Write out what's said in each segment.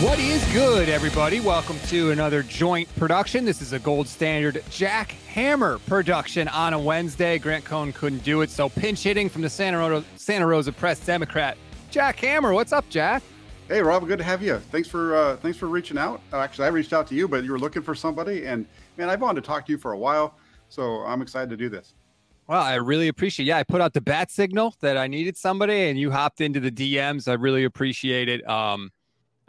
What is good, everybody? Welcome to another joint production. This is a gold standard Jack Hammer production on a Wednesday. Grant Cohn couldn't do it, so pinch hitting from the Santa Rosa, Santa Rosa Press Democrat, Jack Hammer. What's up, Jack? Hey, Rob. Good to have you. Thanks for uh, thanks for reaching out. Uh, actually, I reached out to you, but you were looking for somebody, and man, I've wanted to talk to you for a while, so I'm excited to do this. Well, I really appreciate. Yeah, I put out the bat signal that I needed somebody, and you hopped into the DMs. I really appreciate it. Um,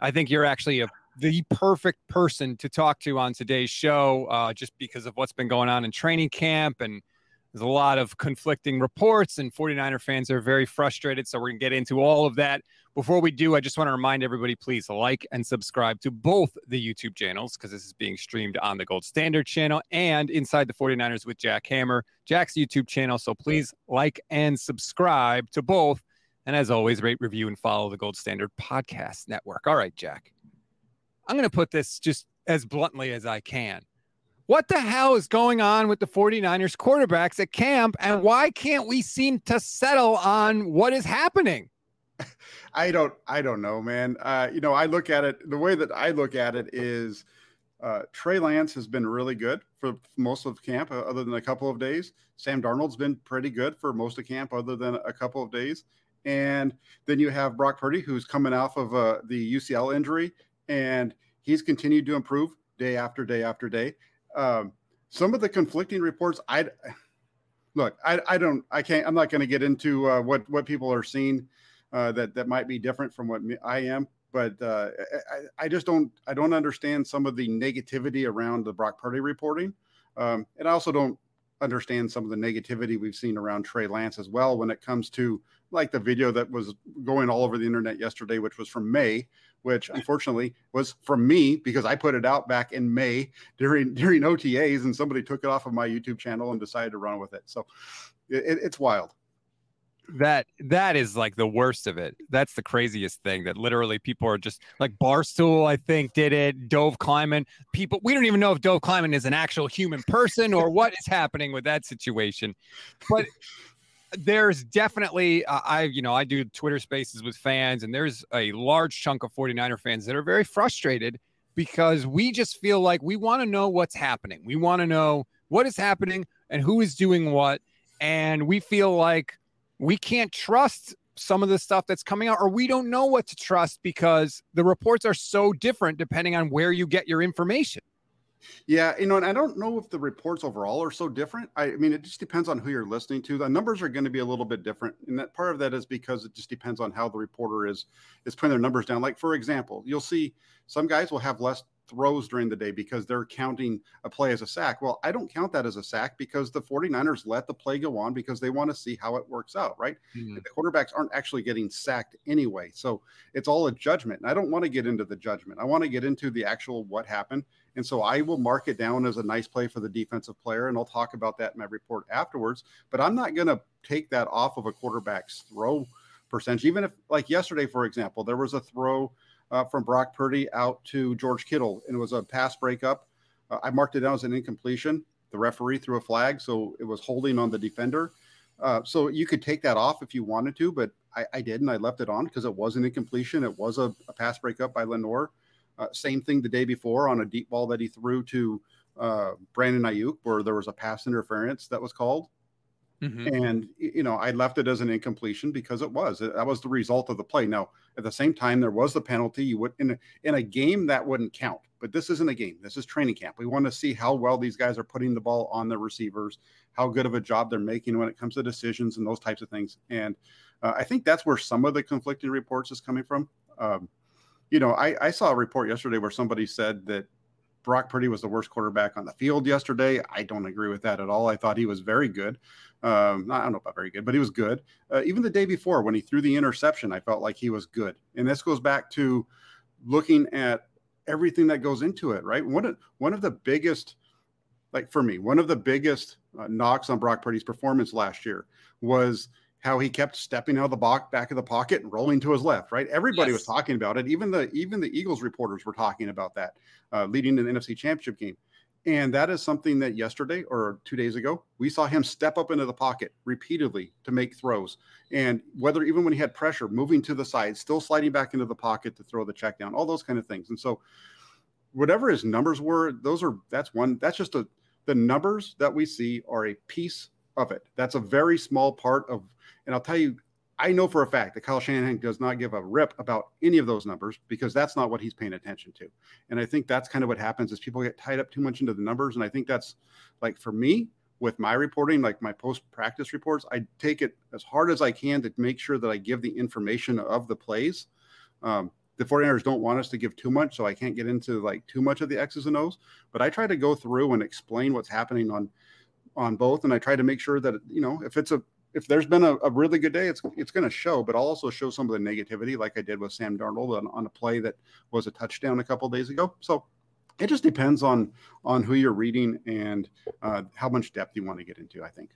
I think you're actually a, the perfect person to talk to on today's show, uh, just because of what's been going on in training camp. And there's a lot of conflicting reports, and 49er fans are very frustrated. So we're going to get into all of that. Before we do, I just want to remind everybody please like and subscribe to both the YouTube channels because this is being streamed on the Gold Standard channel and Inside the 49ers with Jack Hammer, Jack's YouTube channel. So please like and subscribe to both. And as always, rate, review, and follow the Gold Standard Podcast Network. All right, Jack. I'm going to put this just as bluntly as I can. What the hell is going on with the 49ers quarterbacks at camp? And why can't we seem to settle on what is happening? I don't I don't know, man. Uh, you know, I look at it the way that I look at it is uh, Trey Lance has been really good for most of camp, uh, other than a couple of days. Sam Darnold's been pretty good for most of camp, other than a couple of days. And then you have Brock Purdy, who's coming off of uh, the UCL injury, and he's continued to improve day after day after day. Um, some of the conflicting reports, I look, I, I don't, I can't, I'm not going to get into uh, what what people are seeing uh, that that might be different from what I am, but uh, I, I just don't, I don't understand some of the negativity around the Brock Purdy reporting, um, and I also don't understand some of the negativity we've seen around Trey Lance as well when it comes to like the video that was going all over the internet yesterday, which was from May, which unfortunately was from me because I put it out back in May during during OTAs, and somebody took it off of my YouTube channel and decided to run with it. So it, it's wild. That that is like the worst of it. That's the craziest thing. That literally people are just like Barstool. I think did it. Dov Kleiman. People. We don't even know if Dov Kleiman is an actual human person or what is happening with that situation. But there's definitely uh, I you know I do Twitter spaces with fans and there's a large chunk of 49er fans that are very frustrated because we just feel like we want to know what's happening. We want to know what is happening and who is doing what and we feel like we can't trust some of the stuff that's coming out, or we don't know what to trust because the reports are so different depending on where you get your information. Yeah, you know, and I don't know if the reports overall are so different. I, I, mean, it just depends on who you're listening to. The numbers are going to be a little bit different, and that part of that is because it just depends on how the reporter is is putting their numbers down. Like for example, you'll see some guys will have less throws during the day because they're counting a play as a sack. Well, I don't count that as a sack because the 49ers let the play go on because they want to see how it works out, right? Mm-hmm. The quarterbacks aren't actually getting sacked anyway. So it's all a judgment. And I don't want to get into the judgment. I want to get into the actual what happened. And so I will mark it down as a nice play for the defensive player. And I'll talk about that in my report afterwards. But I'm not going to take that off of a quarterback's throw percentage. Even if, like yesterday, for example, there was a throw uh, from Brock Purdy out to George Kittle, and it was a pass breakup. Uh, I marked it down as an incompletion. The referee threw a flag, so it was holding on the defender. Uh, so you could take that off if you wanted to, but I, I didn't. I left it on because it was an incompletion. It was a, a pass breakup by Lenoir. Uh, same thing the day before on a deep ball that he threw to uh, Brandon Aiyuk, where there was a pass interference that was called. Mm-hmm. And you know, I left it as an incompletion because it was that was the result of the play. Now, at the same time, there was the penalty. You would in a, in a game that wouldn't count, but this isn't a game. This is training camp. We want to see how well these guys are putting the ball on the receivers, how good of a job they're making when it comes to decisions and those types of things. And uh, I think that's where some of the conflicting reports is coming from. Um, you know, I, I saw a report yesterday where somebody said that Brock Purdy was the worst quarterback on the field yesterday. I don't agree with that at all. I thought he was very good. Um, I don't know about very good, but he was good. Uh, even the day before when he threw the interception, I felt like he was good. And this goes back to looking at everything that goes into it, right? One of one of the biggest, like for me, one of the biggest uh, knocks on Brock Purdy's performance last year was how he kept stepping out of the back back of the pocket and rolling to his left. Right, everybody yes. was talking about it. Even the even the Eagles reporters were talking about that uh, leading to the NFC Championship game. And that is something that yesterday or two days ago, we saw him step up into the pocket repeatedly to make throws. And whether even when he had pressure, moving to the side, still sliding back into the pocket to throw the check down, all those kind of things. And so, whatever his numbers were, those are that's one, that's just a, the numbers that we see are a piece of it. That's a very small part of, and I'll tell you, I know for a fact that Kyle Shanahan does not give a rip about any of those numbers because that's not what he's paying attention to. And I think that's kind of what happens is people get tied up too much into the numbers. And I think that's like for me with my reporting, like my post practice reports, I take it as hard as I can to make sure that I give the information of the plays. Um, the 49ers don't want us to give too much, so I can't get into like too much of the X's and O's. But I try to go through and explain what's happening on on both, and I try to make sure that you know if it's a if there's been a, a, really good day, it's it's going to show. But I'll also show some of the negativity, like I did with Sam Darnold on, on a play that was a touchdown a couple days ago. So it just depends on on who you're reading and uh, how much depth you want to get into. I think.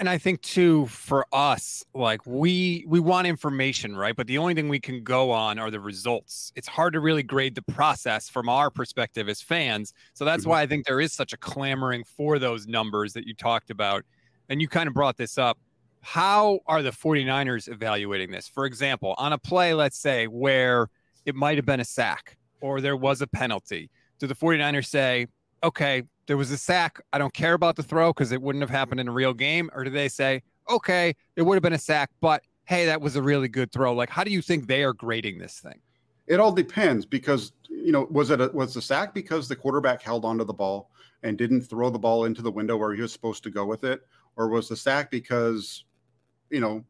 And I think too for us, like we we want information, right? But the only thing we can go on are the results. It's hard to really grade the process from our perspective as fans. So that's mm-hmm. why I think there is such a clamoring for those numbers that you talked about and you kind of brought this up. How are the 49ers evaluating this? For example, on a play, let's say, where it might have been a sack or there was a penalty, do the 49ers say, okay, there was a sack. I don't care about the throw because it wouldn't have happened in a real game? Or do they say, okay, it would have been a sack, but hey, that was a really good throw? Like, how do you think they are grading this thing? It all depends because you know was it a, was the sack because the quarterback held onto the ball and didn't throw the ball into the window where he was supposed to go with it, or was the sack because, you know,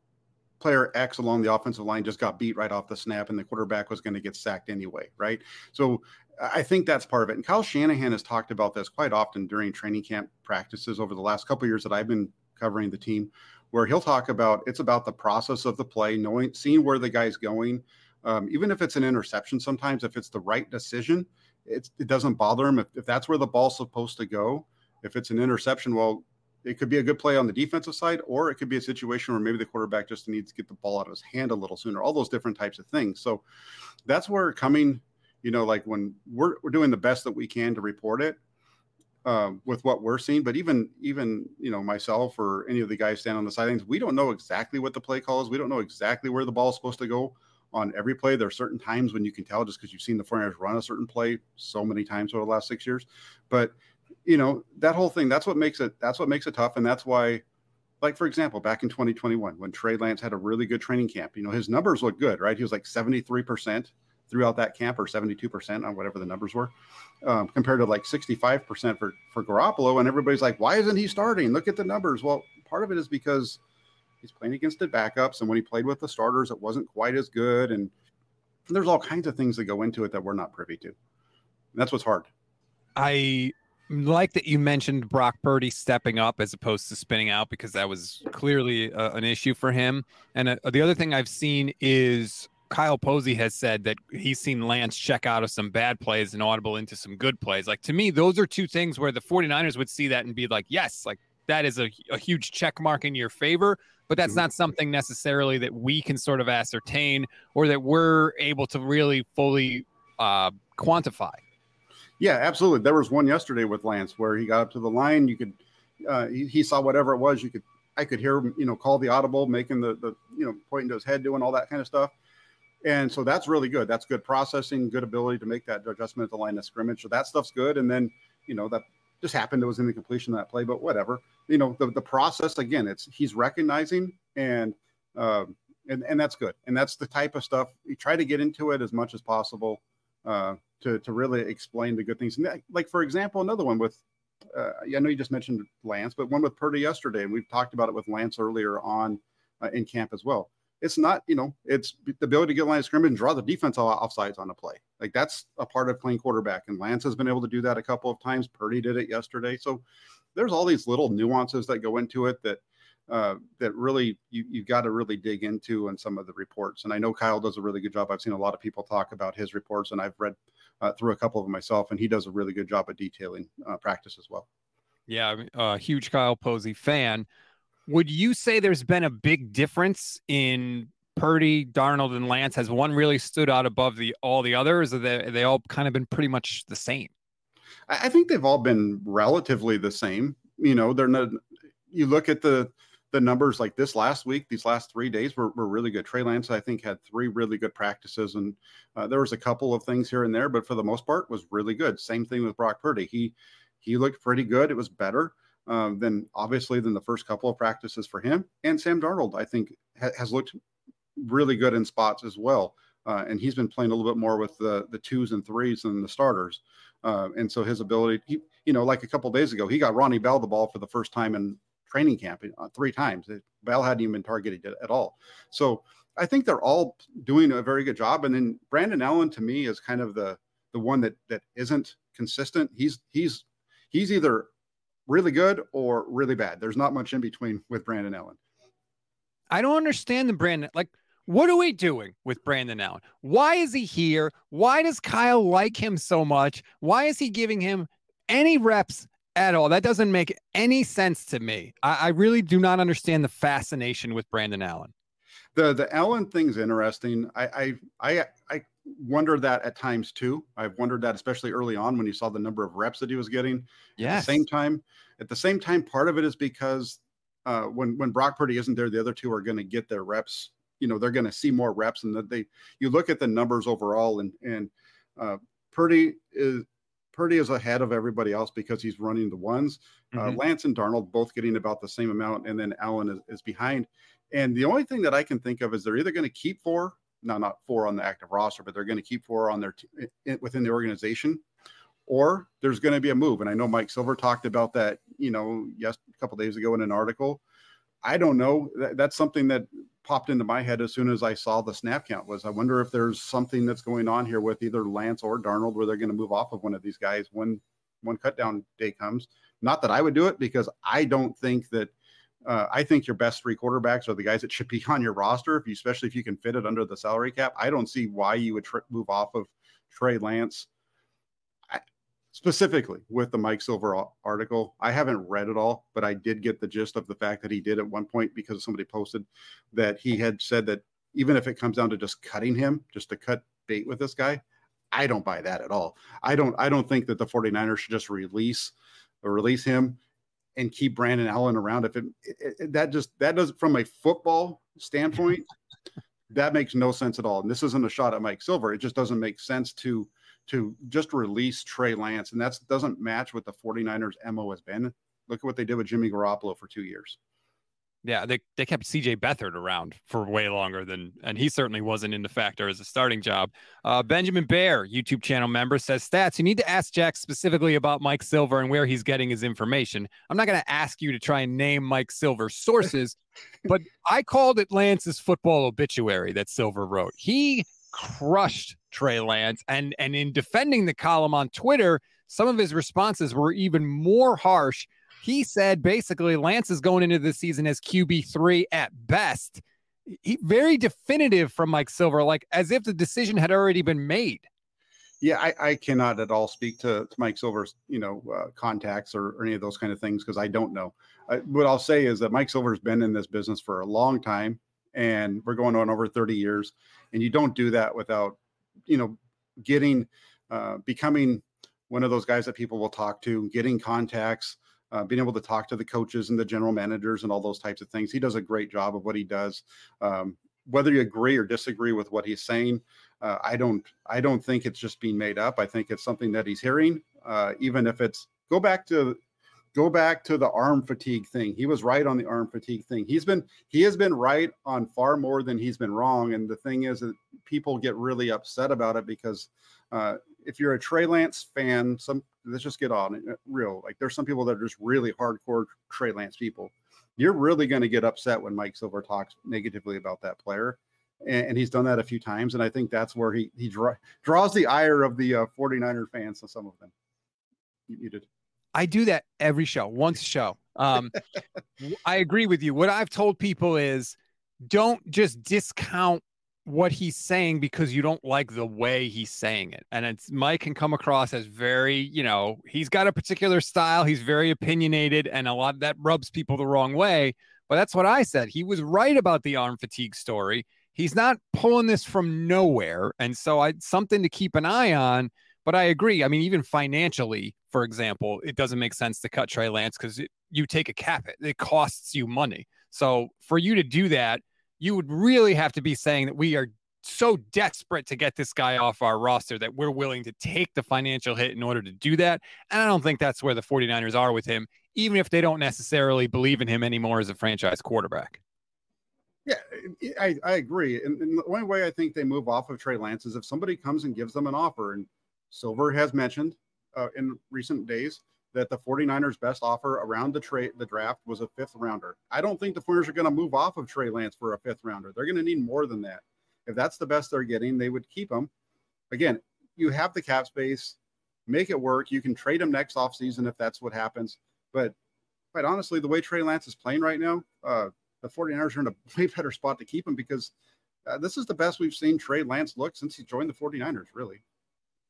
player X along the offensive line just got beat right off the snap and the quarterback was going to get sacked anyway, right? So I think that's part of it. And Kyle Shanahan has talked about this quite often during training camp practices over the last couple years that I've been covering the team, where he'll talk about it's about the process of the play, knowing, seeing where the guy's going. Um, even if it's an interception, sometimes if it's the right decision, it doesn't bother him. If, if that's where the ball's supposed to go, if it's an interception, well, it could be a good play on the defensive side, or it could be a situation where maybe the quarterback just needs to get the ball out of his hand a little sooner. All those different types of things. So that's where coming, you know, like when we're we're doing the best that we can to report it uh, with what we're seeing. But even even you know myself or any of the guys standing on the sidelines, we don't know exactly what the play call is. We don't know exactly where the ball is supposed to go on every play. There are certain times when you can tell just because you've seen the 49ers run a certain play so many times over the last six years. But you know that whole thing that's what makes it that's what makes it tough and that's why like for example, back in 2021, when Trey Lance had a really good training camp, you know, his numbers look good, right? He was like 73% throughout that camp or 72% on whatever the numbers were, um, compared to like 65% for, for Garoppolo. And everybody's like, why isn't he starting? Look at the numbers. Well, part of it is because he's playing against the backups. And when he played with the starters, it wasn't quite as good. And there's all kinds of things that go into it that we're not privy to. And that's what's hard. I like that you mentioned Brock Purdy stepping up as opposed to spinning out because that was clearly uh, an issue for him. And uh, the other thing I've seen is Kyle Posey has said that he's seen Lance check out of some bad plays and audible into some good plays. Like to me, those are two things where the 49ers would see that and be like, yes, like that is a, a huge check mark in your favor. But that's mm-hmm. not something necessarily that we can sort of ascertain or that we're able to really fully uh, quantify. Yeah, absolutely. There was one yesterday with Lance where he got up to the line. You could, uh, he, he, saw whatever it was. You could, I could hear him, you know, call the audible, making the, the, you know, pointing to his head, doing all that kind of stuff. And so that's really good. That's good processing, good ability to make that adjustment at the line of scrimmage. So that stuff's good. And then, you know, that just happened. It was in the completion of that play, but whatever. You know, the, the process again, it's he's recognizing and um, and and that's good. And that's the type of stuff you try to get into it as much as possible uh, to to really explain the good things. And that, like for example, another one with uh, I know you just mentioned Lance, but one with Purdy yesterday, and we've talked about it with Lance earlier on uh, in camp as well it's not, you know, it's the ability to get line of scrimmage and draw the defense off sides on a play. Like that's a part of playing quarterback. And Lance has been able to do that a couple of times. Purdy did it yesterday. So there's all these little nuances that go into it that uh, that really you you've got to really dig into in some of the reports. And I know Kyle does a really good job. I've seen a lot of people talk about his reports, and I've read uh, through a couple of them myself, and he does a really good job of detailing uh, practice as well. Yeah, a huge Kyle Posey fan. Would you say there's been a big difference in Purdy, Darnold, and Lance? Has one really stood out above the all the others? Or they they all kind of been pretty much the same? I think they've all been relatively the same. You know, they're not. You look at the the numbers like this last week, these last three days were, were really good. Trey Lance, I think, had three really good practices, and uh, there was a couple of things here and there, but for the most part, was really good. Same thing with Brock Purdy. He he looked pretty good. It was better um, than obviously than the first couple of practices for him. And Sam Darnold, I think, ha- has looked really good in spots as well. Uh, and he's been playing a little bit more with the the twos and threes than the starters. Uh, and so his ability, he, you know, like a couple days ago, he got Ronnie Bell the ball for the first time in training camp uh, three times. Bell hadn't even been targeted at all. So I think they're all doing a very good job. And then Brandon Allen to me is kind of the the one that that isn't consistent. He's he's he's either really good or really bad. There's not much in between with Brandon Allen. I don't understand the Brandon. Like, what are we doing with Brandon Allen? Why is he here? Why does Kyle like him so much? Why is he giving him any reps at all? That doesn't make any sense to me. I, I really do not understand the fascination with Brandon Allen. The the Allen thing's interesting. I I I, I wondered that at times too. I've wondered that especially early on when you saw the number of reps that he was getting. Yeah. At the same time, at the same time, part of it is because uh, when when Brock Purdy isn't there, the other two are going to get their reps. You know, they're going to see more reps, and that they you look at the numbers overall, and and uh, Purdy is Purdy is ahead of everybody else because he's running the ones. Uh, mm-hmm. Uh, Lance and Darnold both getting about the same amount, and then Allen is, is behind. And the only thing that I can think of is they're either going to keep four no, not four on the active roster, but they're going to keep four on their t- within the organization, or there's going to be a move. And I know Mike Silver talked about that, you know, yes, a couple days ago in an article. I don't know. That, that's something that popped into my head as soon as I saw the snap count. Was I wonder if there's something that's going on here with either Lance or Darnold, where they're going to move off of one of these guys when one cut down day comes. Not that I would do it because I don't think that uh, I think your best three quarterbacks are the guys that should be on your roster, if you, especially if you can fit it under the salary cap. I don't see why you would tr- move off of Trey Lance. Specifically with the Mike Silver article, I haven't read it all, but I did get the gist of the fact that he did at one point because somebody posted that he had said that even if it comes down to just cutting him, just to cut bait with this guy, I don't buy that at all. I don't I don't think that the 49ers should just release or release him and keep Brandon Allen around. If it, it, it, that just that does from a football standpoint, that makes no sense at all. And this isn't a shot at Mike Silver. It just doesn't make sense to to just release Trey Lance, and that doesn't match what the 49ers MO has been. Look at what they did with Jimmy Garoppolo for two years. Yeah, they, they kept CJ Beathard around for way longer than, and he certainly wasn't in the factor as a starting job. Uh, Benjamin Bear, YouTube channel member, says stats. You need to ask Jack specifically about Mike Silver and where he's getting his information. I'm not going to ask you to try and name Mike Silver's sources, but I called it Lance's football obituary that Silver wrote. He crushed Trey Lance, and and in defending the column on Twitter, some of his responses were even more harsh he said basically Lance is going into the season as QB3 at best. He very definitive from Mike Silver, like as if the decision had already been made. Yeah, I, I cannot at all speak to, to Mike Silver's, you know, uh, contacts or, or, any of those kind of things because I don't know. Uh, what I'll say is that Mike Silver's been in this business for a long time, and we're going on over 30 years, and you don't do that without, you know, getting, uh, becoming one of those guys that people will talk to, getting contacts, uh, being able to talk to the coaches and the general managers and all those types of things. He does a great job of what he does. Um, whether you agree or disagree with what he's saying, uh, I don't. I don't think it's just being made up. I think it's something that he's hearing. Uh, even if it's go back to go back to the arm fatigue thing. He was right on the arm fatigue thing. He's been he has been right on far more than he's been wrong. And the thing is that people get really upset about it because uh, if you're a Trey Lance fan, some let's just get on it uh, real. Like there's some people that are just really hardcore Trey Lance people. You're really going to get upset when Mike Silver talks negatively about that player. And, and, he's done that a few times. And I think that's where he, he draw, draws the ire of the uh, 49er fans, so some of them. You, did. I do that every show, once a show. Um, I agree with you. What I've told people is don't just discount what he's saying because you don't like the way he's saying it. And it's Mike can come across as very, you know, he's got a particular style, he's very opinionated, and a lot that rubs people the wrong way. But that's what I said. He was right about the arm fatigue story. He's not pulling this from nowhere. And so I something to keep an eye on. But I agree. I mean, even financially, for example, it doesn't make sense to cut Trey Lance because you take a cap it. It costs you money. So for you to do that, you would really have to be saying that we are so desperate to get this guy off our roster that we're willing to take the financial hit in order to do that. And I don't think that's where the 49ers are with him, even if they don't necessarily believe in him anymore as a franchise quarterback. Yeah, I, I agree. And, and, the only way I think they move off of Trey Lance is if somebody comes and gives them an offer. And Silver has mentioned uh, in recent days that the 49ers best offer around the trade the draft was a fifth rounder. I don't think the 49ers are going to move off of Trey Lance for a fifth rounder. They're going to need more than that. If that's the best they're getting, they would keep him. Again, you have the cap space, make it work. You can trade him next offseason if that's what happens. But quite honestly, the way Trey Lance is playing right now, uh, the 49ers are in a way better spot to keep him because uh, this is the best we've seen Trey Lance look since he joined the 49ers, really.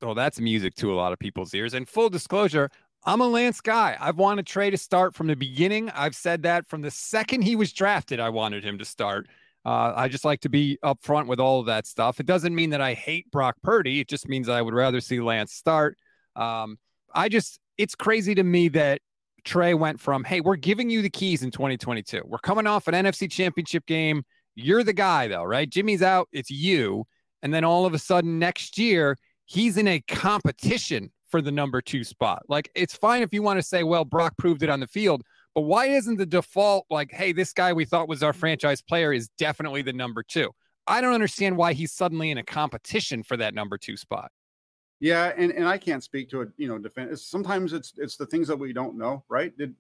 Oh, that's music to a lot of people's ears. And full disclosure, I'm a Lance guy. I've wanted Trey to start from the beginning. I've said that from the second he was drafted, I wanted him to start. Uh, I just like to be upfront with all of that stuff. It doesn't mean that I hate Brock Purdy. It just means I would rather see Lance start. Um, I just, it's crazy to me that Trey went from, hey, we're giving you the keys in 2022. We're coming off an NFC championship game. You're the guy, though, right? Jimmy's out. It's you. And then all of a sudden next year, he's in a competition for the number two spot. Like it's fine if you want to say, well, Brock proved it on the field, but why isn't the default like, hey, this guy we thought was our franchise player is definitely the number two? I don't understand why he's suddenly in a competition for that number two spot. Yeah, and, and I can't speak to it, you know, defense. Sometimes it's it's the things that we don't know, right? It,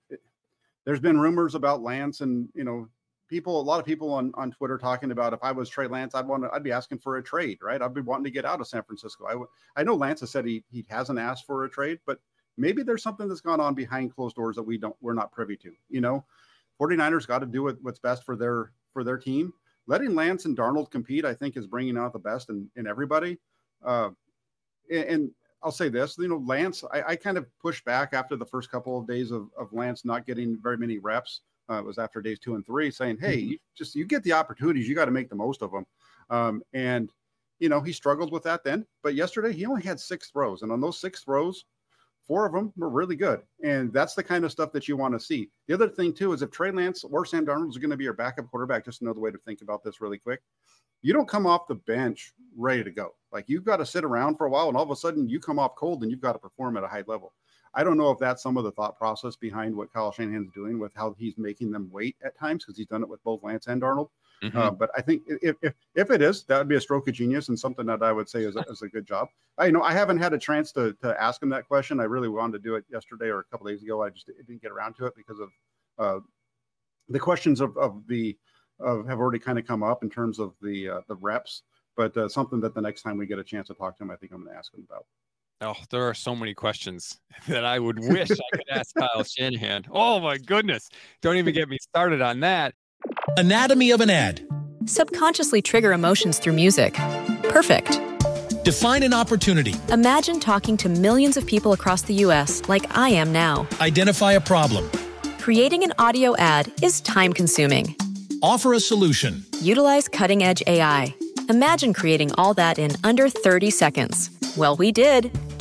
there's been rumors about Lance and you know people, a lot of people on, on Twitter talking about if I was Trey Lance, I'd want to, I'd be asking for a trade, right? I'd be wanting to get out of San Francisco. I, I know Lance has said he, he hasn't asked for a trade, but maybe there's something that's gone on behind closed doors that we don't, we're not privy to, you know, 49ers got to do what's best for their, for their team. Letting Lance and Darnold compete, I think is bringing out the best in, in everybody. Uh, and, and I'll say this, you know, Lance, I, I, kind of pushed back after the first couple of days of, of Lance not getting very many reps uh, it was after days two and three, saying, "Hey, mm-hmm. you just you get the opportunities, you got to make the most of them." Um, and you know he struggled with that then, but yesterday he only had six throws, and on those six throws, four of them were really good, and that's the kind of stuff that you want to see. The other thing too is if Trey Lance or Sam Darnold is going to be your backup quarterback, just another way to think about this really quick. You don't come off the bench ready to go. Like you've got to sit around for a while, and all of a sudden you come off cold, and you've got to perform at a high level. I don't know if that's some of the thought process behind what Kyle Shanahan's doing with how he's making them wait at times because he's done it with both Lance and Darnold. Mm-hmm. Uh, but I think if, if if it is, that would be a stroke of genius and something that I would say is a, is a good job. I you know I haven't had a chance to to ask him that question. I really wanted to do it yesterday or a couple days ago. I just didn't get around to it because of uh, the questions of, of the of have already kind of come up in terms of the uh, the reps. But uh, something that the next time we get a chance to talk to him, I think I'm going to ask him about. Oh, there are so many questions that I would wish I could ask Kyle Shanahan. Oh my goodness. Don't even get me started on that. Anatomy of an ad. Subconsciously trigger emotions through music. Perfect. Define an opportunity. Imagine talking to millions of people across the U.S. like I am now. Identify a problem. Creating an audio ad is time consuming. Offer a solution. Utilize cutting edge AI. Imagine creating all that in under 30 seconds. Well, we did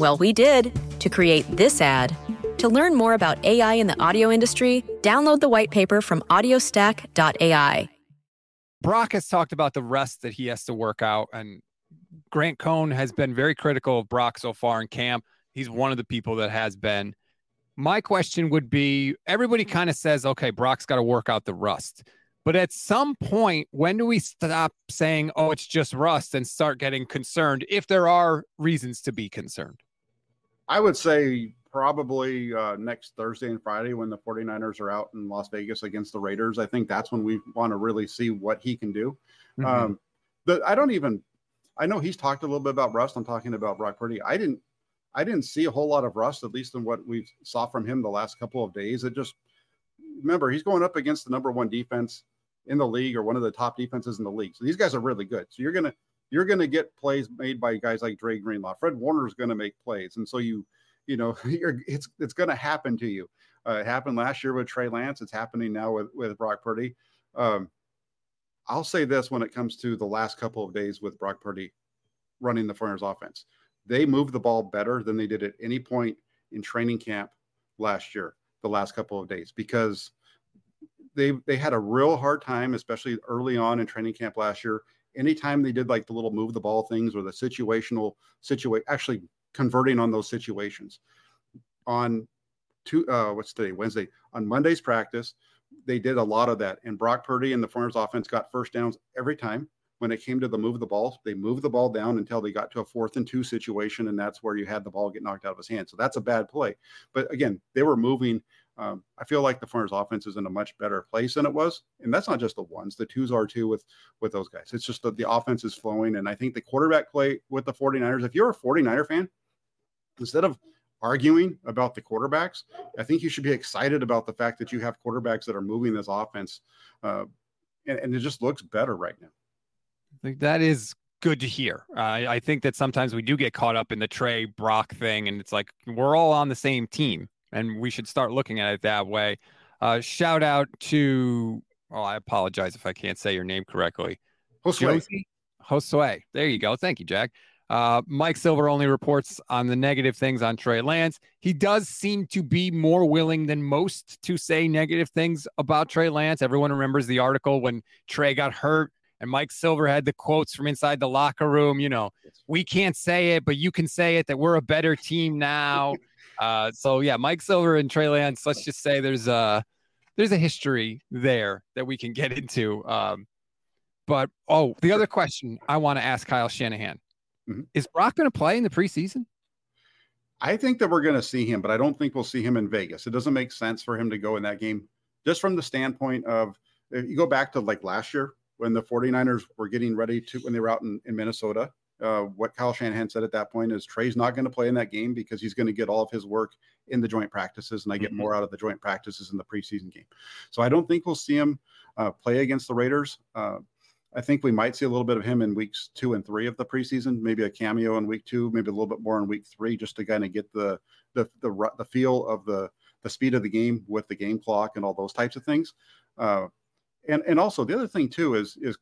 Well, we did to create this ad. To learn more about AI in the audio industry, download the white paper from audiostack.ai. Brock has talked about the rest that he has to work out, and Grant Cohn has been very critical of Brock so far in camp. He's one of the people that has been. My question would be everybody kind of says, okay, Brock's got to work out the rust. But at some point, when do we stop saying, oh, it's just rust and start getting concerned if there are reasons to be concerned? I would say probably uh, next Thursday and Friday when the 49ers are out in Las Vegas against the Raiders. I think that's when we want to really see what he can do. Mm-hmm. Um, the, I don't even, I know he's talked a little bit about rust. I'm talking about Brock Purdy. I didn't, I didn't see a whole lot of rust, at least in what we saw from him the last couple of days. It just, remember, he's going up against the number one defense in the league or one of the top defenses in the league. So these guys are really good. So you're going to, you're going to get plays made by guys like Dre Greenlaw. Fred Warner is going to make plays. And so you, you know, it's it's going to happen to you. Uh, it happened last year with Trey Lance. It's happening now with with Brock Purdy. Um, I'll say this when it comes to the last couple of days with Brock Purdy running the 49ers offense. They moved the ball better than they did at any point in training camp last year, the last couple of days, because they they had a real hard time, especially early on in training camp last year. Anytime they did like the little move the ball things or the situational situation, actually converting on those situations. On two, uh, what's today? Wednesday. On Monday's practice, they did a lot of that. And Brock Purdy and the 49ers offense got first downs every time. When it came to the move of the ball, they moved the ball down until they got to a fourth and two situation, and that's where you had the ball get knocked out of his hand. So that's a bad play. But again, they were moving. Um, I feel like the 49ers offense is in a much better place than it was, and that's not just the ones. The twos are too with with those guys. It's just that the offense is flowing, and I think the quarterback play with the 49ers. If you're a 49er fan, instead of arguing about the quarterbacks, I think you should be excited about the fact that you have quarterbacks that are moving this offense, uh, and, and, it just looks better right now. I think that is good to hear. Uh, I think that sometimes we do get caught up in the Trey Brock thing, and it's like we're all on the same team, and we should start looking at it that way. Uh, shout out to, oh, I apologize if I can't say your name correctly. Josue. Josue. There you go. Thank you, Jack. Uh, Mike Silver only reports on the negative things on Trey Lance. He does seem to be more willing than most to say negative things about Trey Lance. Everyone remembers the article when Trey got hurt and Mike Silver had the quotes from inside the locker room. You know, we can't say it, but you can say it that we're a better team now. Uh, so yeah, Mike Silver and Trey Lance. Let's just say there's a there's a history there that we can get into. Um, but oh, the other question I want to ask Kyle Shanahan Mm-hmm. Is Brock going to play in the preseason? I think that we're going to see him, but I don't think we'll see him in Vegas. It doesn't make sense for him to go in that game just from the standpoint of if you go back to like last year when the 49ers were getting ready to when they were out in, in Minnesota. Uh, what Kyle Shanahan said at that point is Trey's not going to play in that game because he's going to get all of his work in the joint practices, and I get mm-hmm. more out of the joint practices in the preseason game. So I don't think we'll see him uh, play against the Raiders. Uh, I think we might see a little bit of him in weeks two and three of the preseason, maybe a cameo in week two, maybe a little bit more in week three, just to kind of get the the the, the feel of the the speed of the game with the game clock and all those types of things. Uh, and and also the other thing too is is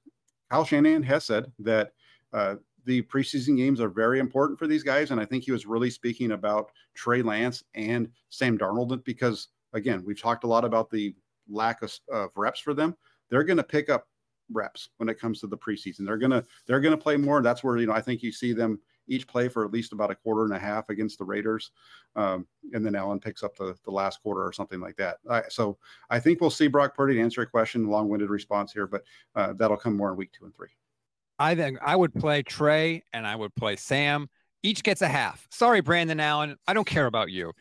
Kyle Shanahan has said that uh, the preseason games are very important for these guys, and I think he was really speaking about Trey Lance and Sam Darnold because again we've talked a lot about the lack of, of reps for them. They're going to pick up reps when it comes to the preseason. They're gonna they're gonna play more. That's where you know I think you see them each play for at least about a quarter and a half against the Raiders, um, and then Allen picks up the, the last quarter or something like that. so I think we'll see Brock Purdy to answer a question. Long winded response here, but uh, that'll come more in week two and three. I think I would play Trey and I would play Sam. Each gets a half. Sorry, Brandon Allen. I don't care about you.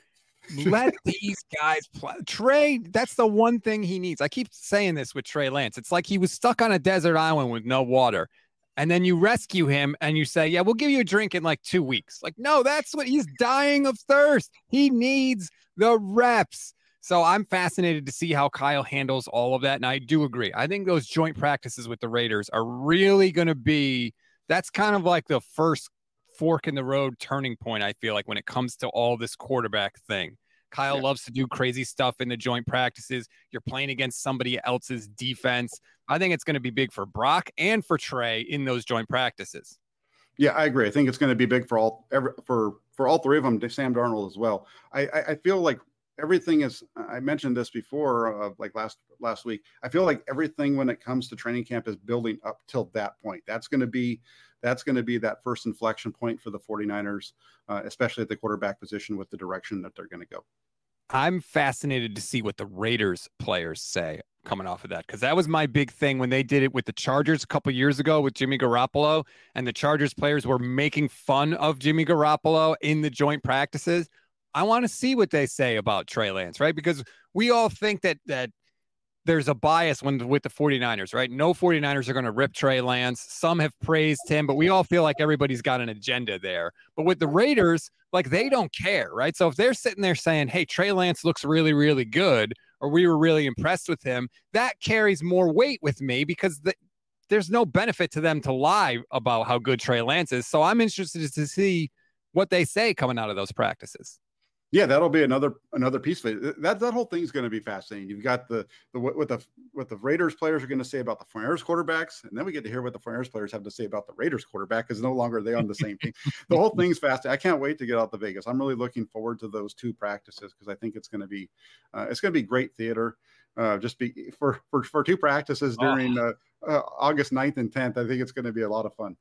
Let these guys play. Trey, that's the one thing he needs. I keep saying this with Trey Lance. It's like he was stuck on a desert island with no water. And then you rescue him and you say, Yeah, we'll give you a drink in like two weeks. Like, no, that's what he's dying of thirst. He needs the reps. So I'm fascinated to see how Kyle handles all of that. And I do agree. I think those joint practices with the Raiders are really going to be that's kind of like the first fork in the road turning point, I feel like, when it comes to all this quarterback thing. Kyle yeah. loves to do crazy stuff in the joint practices. You're playing against somebody else's defense. I think it's going to be big for Brock and for Trey in those joint practices. Yeah, I agree. I think it's going to be big for all every, for for all three of them. Sam Darnold as well. I I, I feel like everything is. I mentioned this before, uh, like last last week. I feel like everything when it comes to training camp is building up till that point. That's going to be that's going to be that first inflection point for the 49ers, uh, especially at the quarterback position with the direction that they're going to go. I'm fascinated to see what the Raiders players say coming off of that because that was my big thing when they did it with the Chargers a couple years ago with Jimmy Garoppolo, and the Chargers players were making fun of Jimmy Garoppolo in the joint practices. I want to see what they say about Trey Lance, right? Because we all think that that there's a bias when with the 49ers, right? No 49ers are going to rip Trey Lance. Some have praised him, but we all feel like everybody's got an agenda there. But with the Raiders, like they don't care, right? So if they're sitting there saying, "Hey, Trey Lance looks really really good," or "We were really impressed with him," that carries more weight with me because the, there's no benefit to them to lie about how good Trey Lance is. So I'm interested to see what they say coming out of those practices. Yeah, that'll be another another piece of it. That that whole thing's going to be fascinating. You've got the the what the what the Raiders players are going to say about the Raiders quarterbacks, and then we get to hear what the Raiders players have to say about the Raiders quarterback because no longer are they on the same team. the whole thing's fascinating. I can't wait to get out to Vegas. I'm really looking forward to those two practices because I think it's going to be uh, it's going to be great theater. Uh, just be for for for two practices during oh. uh, uh, August 9th and 10th. I think it's going to be a lot of fun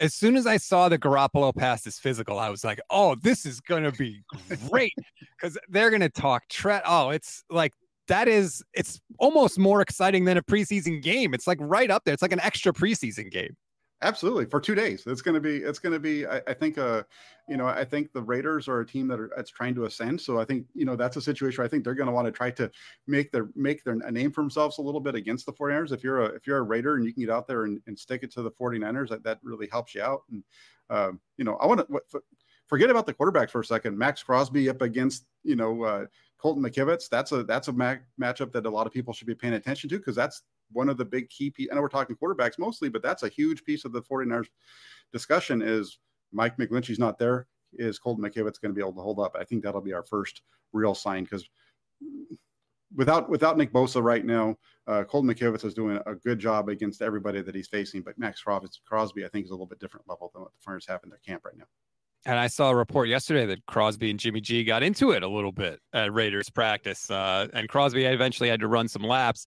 as soon as I saw the Garoppolo pass his physical, I was like, oh, this is going to be great because they're going to talk Tret. Oh, it's like that is, it's almost more exciting than a preseason game. It's like right up there. It's like an extra preseason game. Absolutely, for two days. It's going to be. It's going to be. I, I, think. Uh, you know, I think the Raiders are a team that are that's trying to ascend. So I think you know that's a situation where I think they're going to want to try to make their make their a name for themselves a little bit against the 49ers. If you're a if you're a Raider and you can get out there and, and stick it to the 49ers, that that really helps you out. And um, you know, I want to forget about the quarterbacks for a second. Maxx Crosby up against you know uh, Colton McKivitz. That's a that's a ma- matchup that a lot of people should be paying attention to because that's one of the big key pieces. I know we're talking quarterbacks mostly, but that's a huge piece of the 49ers discussion is Mike McGlinchey's not there. Is Colton McKivitz going to be able to hold up? I think that'll be our first real sign because without without Nick Bosa right now, uh, Colton McKivitz is doing a good job against everybody that he's facing. But Maxx Crosby, I think, is a little bit different level than what the Flyers have in their camp right now. And I saw a report yesterday that Crosby and Jimmy G got into it a little bit at Raiders practice, uh, and Crosby eventually had to run some laps.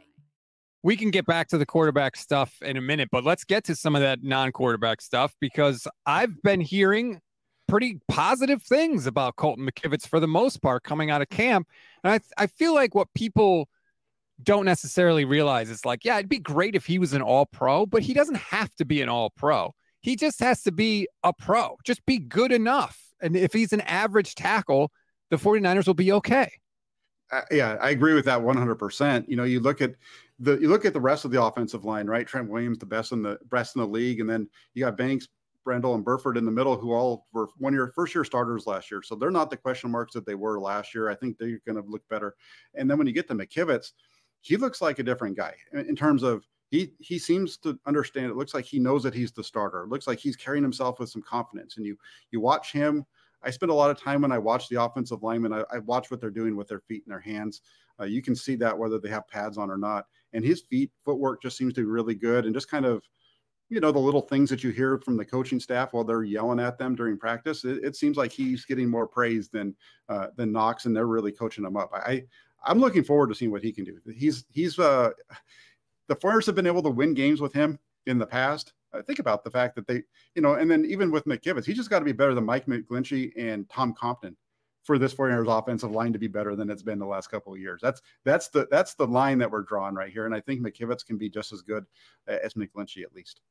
We can get back to the quarterback stuff in a minute, but let's get to some of that non quarterback stuff because I've been hearing pretty positive things about Colton McKivitz for the most part coming out of camp. And I, I feel like what people don't necessarily realize is like, yeah, it'd be great if he was an all pro, but he doesn't have to be an all pro. He just has to be a pro, just be good enough. And if he's an average tackle, the 49ers will be okay. Uh, yeah, I agree with that 100%. You know, you look at the you look at the rest of the offensive line, right? Trent Williams, the best in the best in the league, and then you got Banks, Brendel, and Burford in the middle, who all were one year first year starters last year. So they're not the question marks that they were last year. I think they're going to look better. And then when you get to McKivitz, he looks like a different guy in terms of he he seems to understand. It looks like he knows that he's the starter. It looks like he's carrying himself with some confidence. And you you watch him. I spend a lot of time when I watch the offensive linemen. I, I watch what they're doing with their feet and their hands. Uh, you can see that whether they have pads on or not. And his feet footwork just seems to be really good. And just kind of, you know, the little things that you hear from the coaching staff while they're yelling at them during practice. It, it seems like he's getting more praise than uh, than Knox, and they're really coaching him up. I I'm looking forward to seeing what he can do. He's he's uh the Niners have been able to win games with him in the past. Uh, think about the fact that they, you know, and then even with McKivitz, he just got to be better than Mike McGlinchey and Tom Compton for this 49ers offensive line to be better than it's been the last couple of years. That's that's the that's the line that we're drawing right here, and I think McKivitz can be just as good as McGlinchey at least.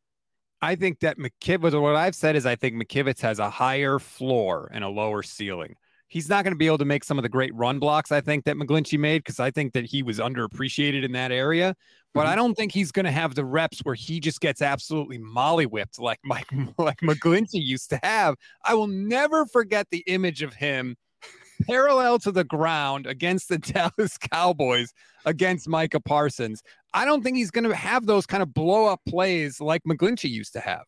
I think that McKivitz. What I've said is I think McKivitz has a higher floor and a lower ceiling he's not going to be able to make some of the great run blocks I think that McGlinchey made because I think that he was underappreciated in that area. But mm-hmm. I don't think he's going to have the reps where he just gets absolutely molly whipped like Mike like McGlinchey used to have. I will never forget the image of him parallel to the ground against the Dallas Cowboys against Micah Parsons. I don't think he's going to have those kind of blow up plays like McGlinchey used to have.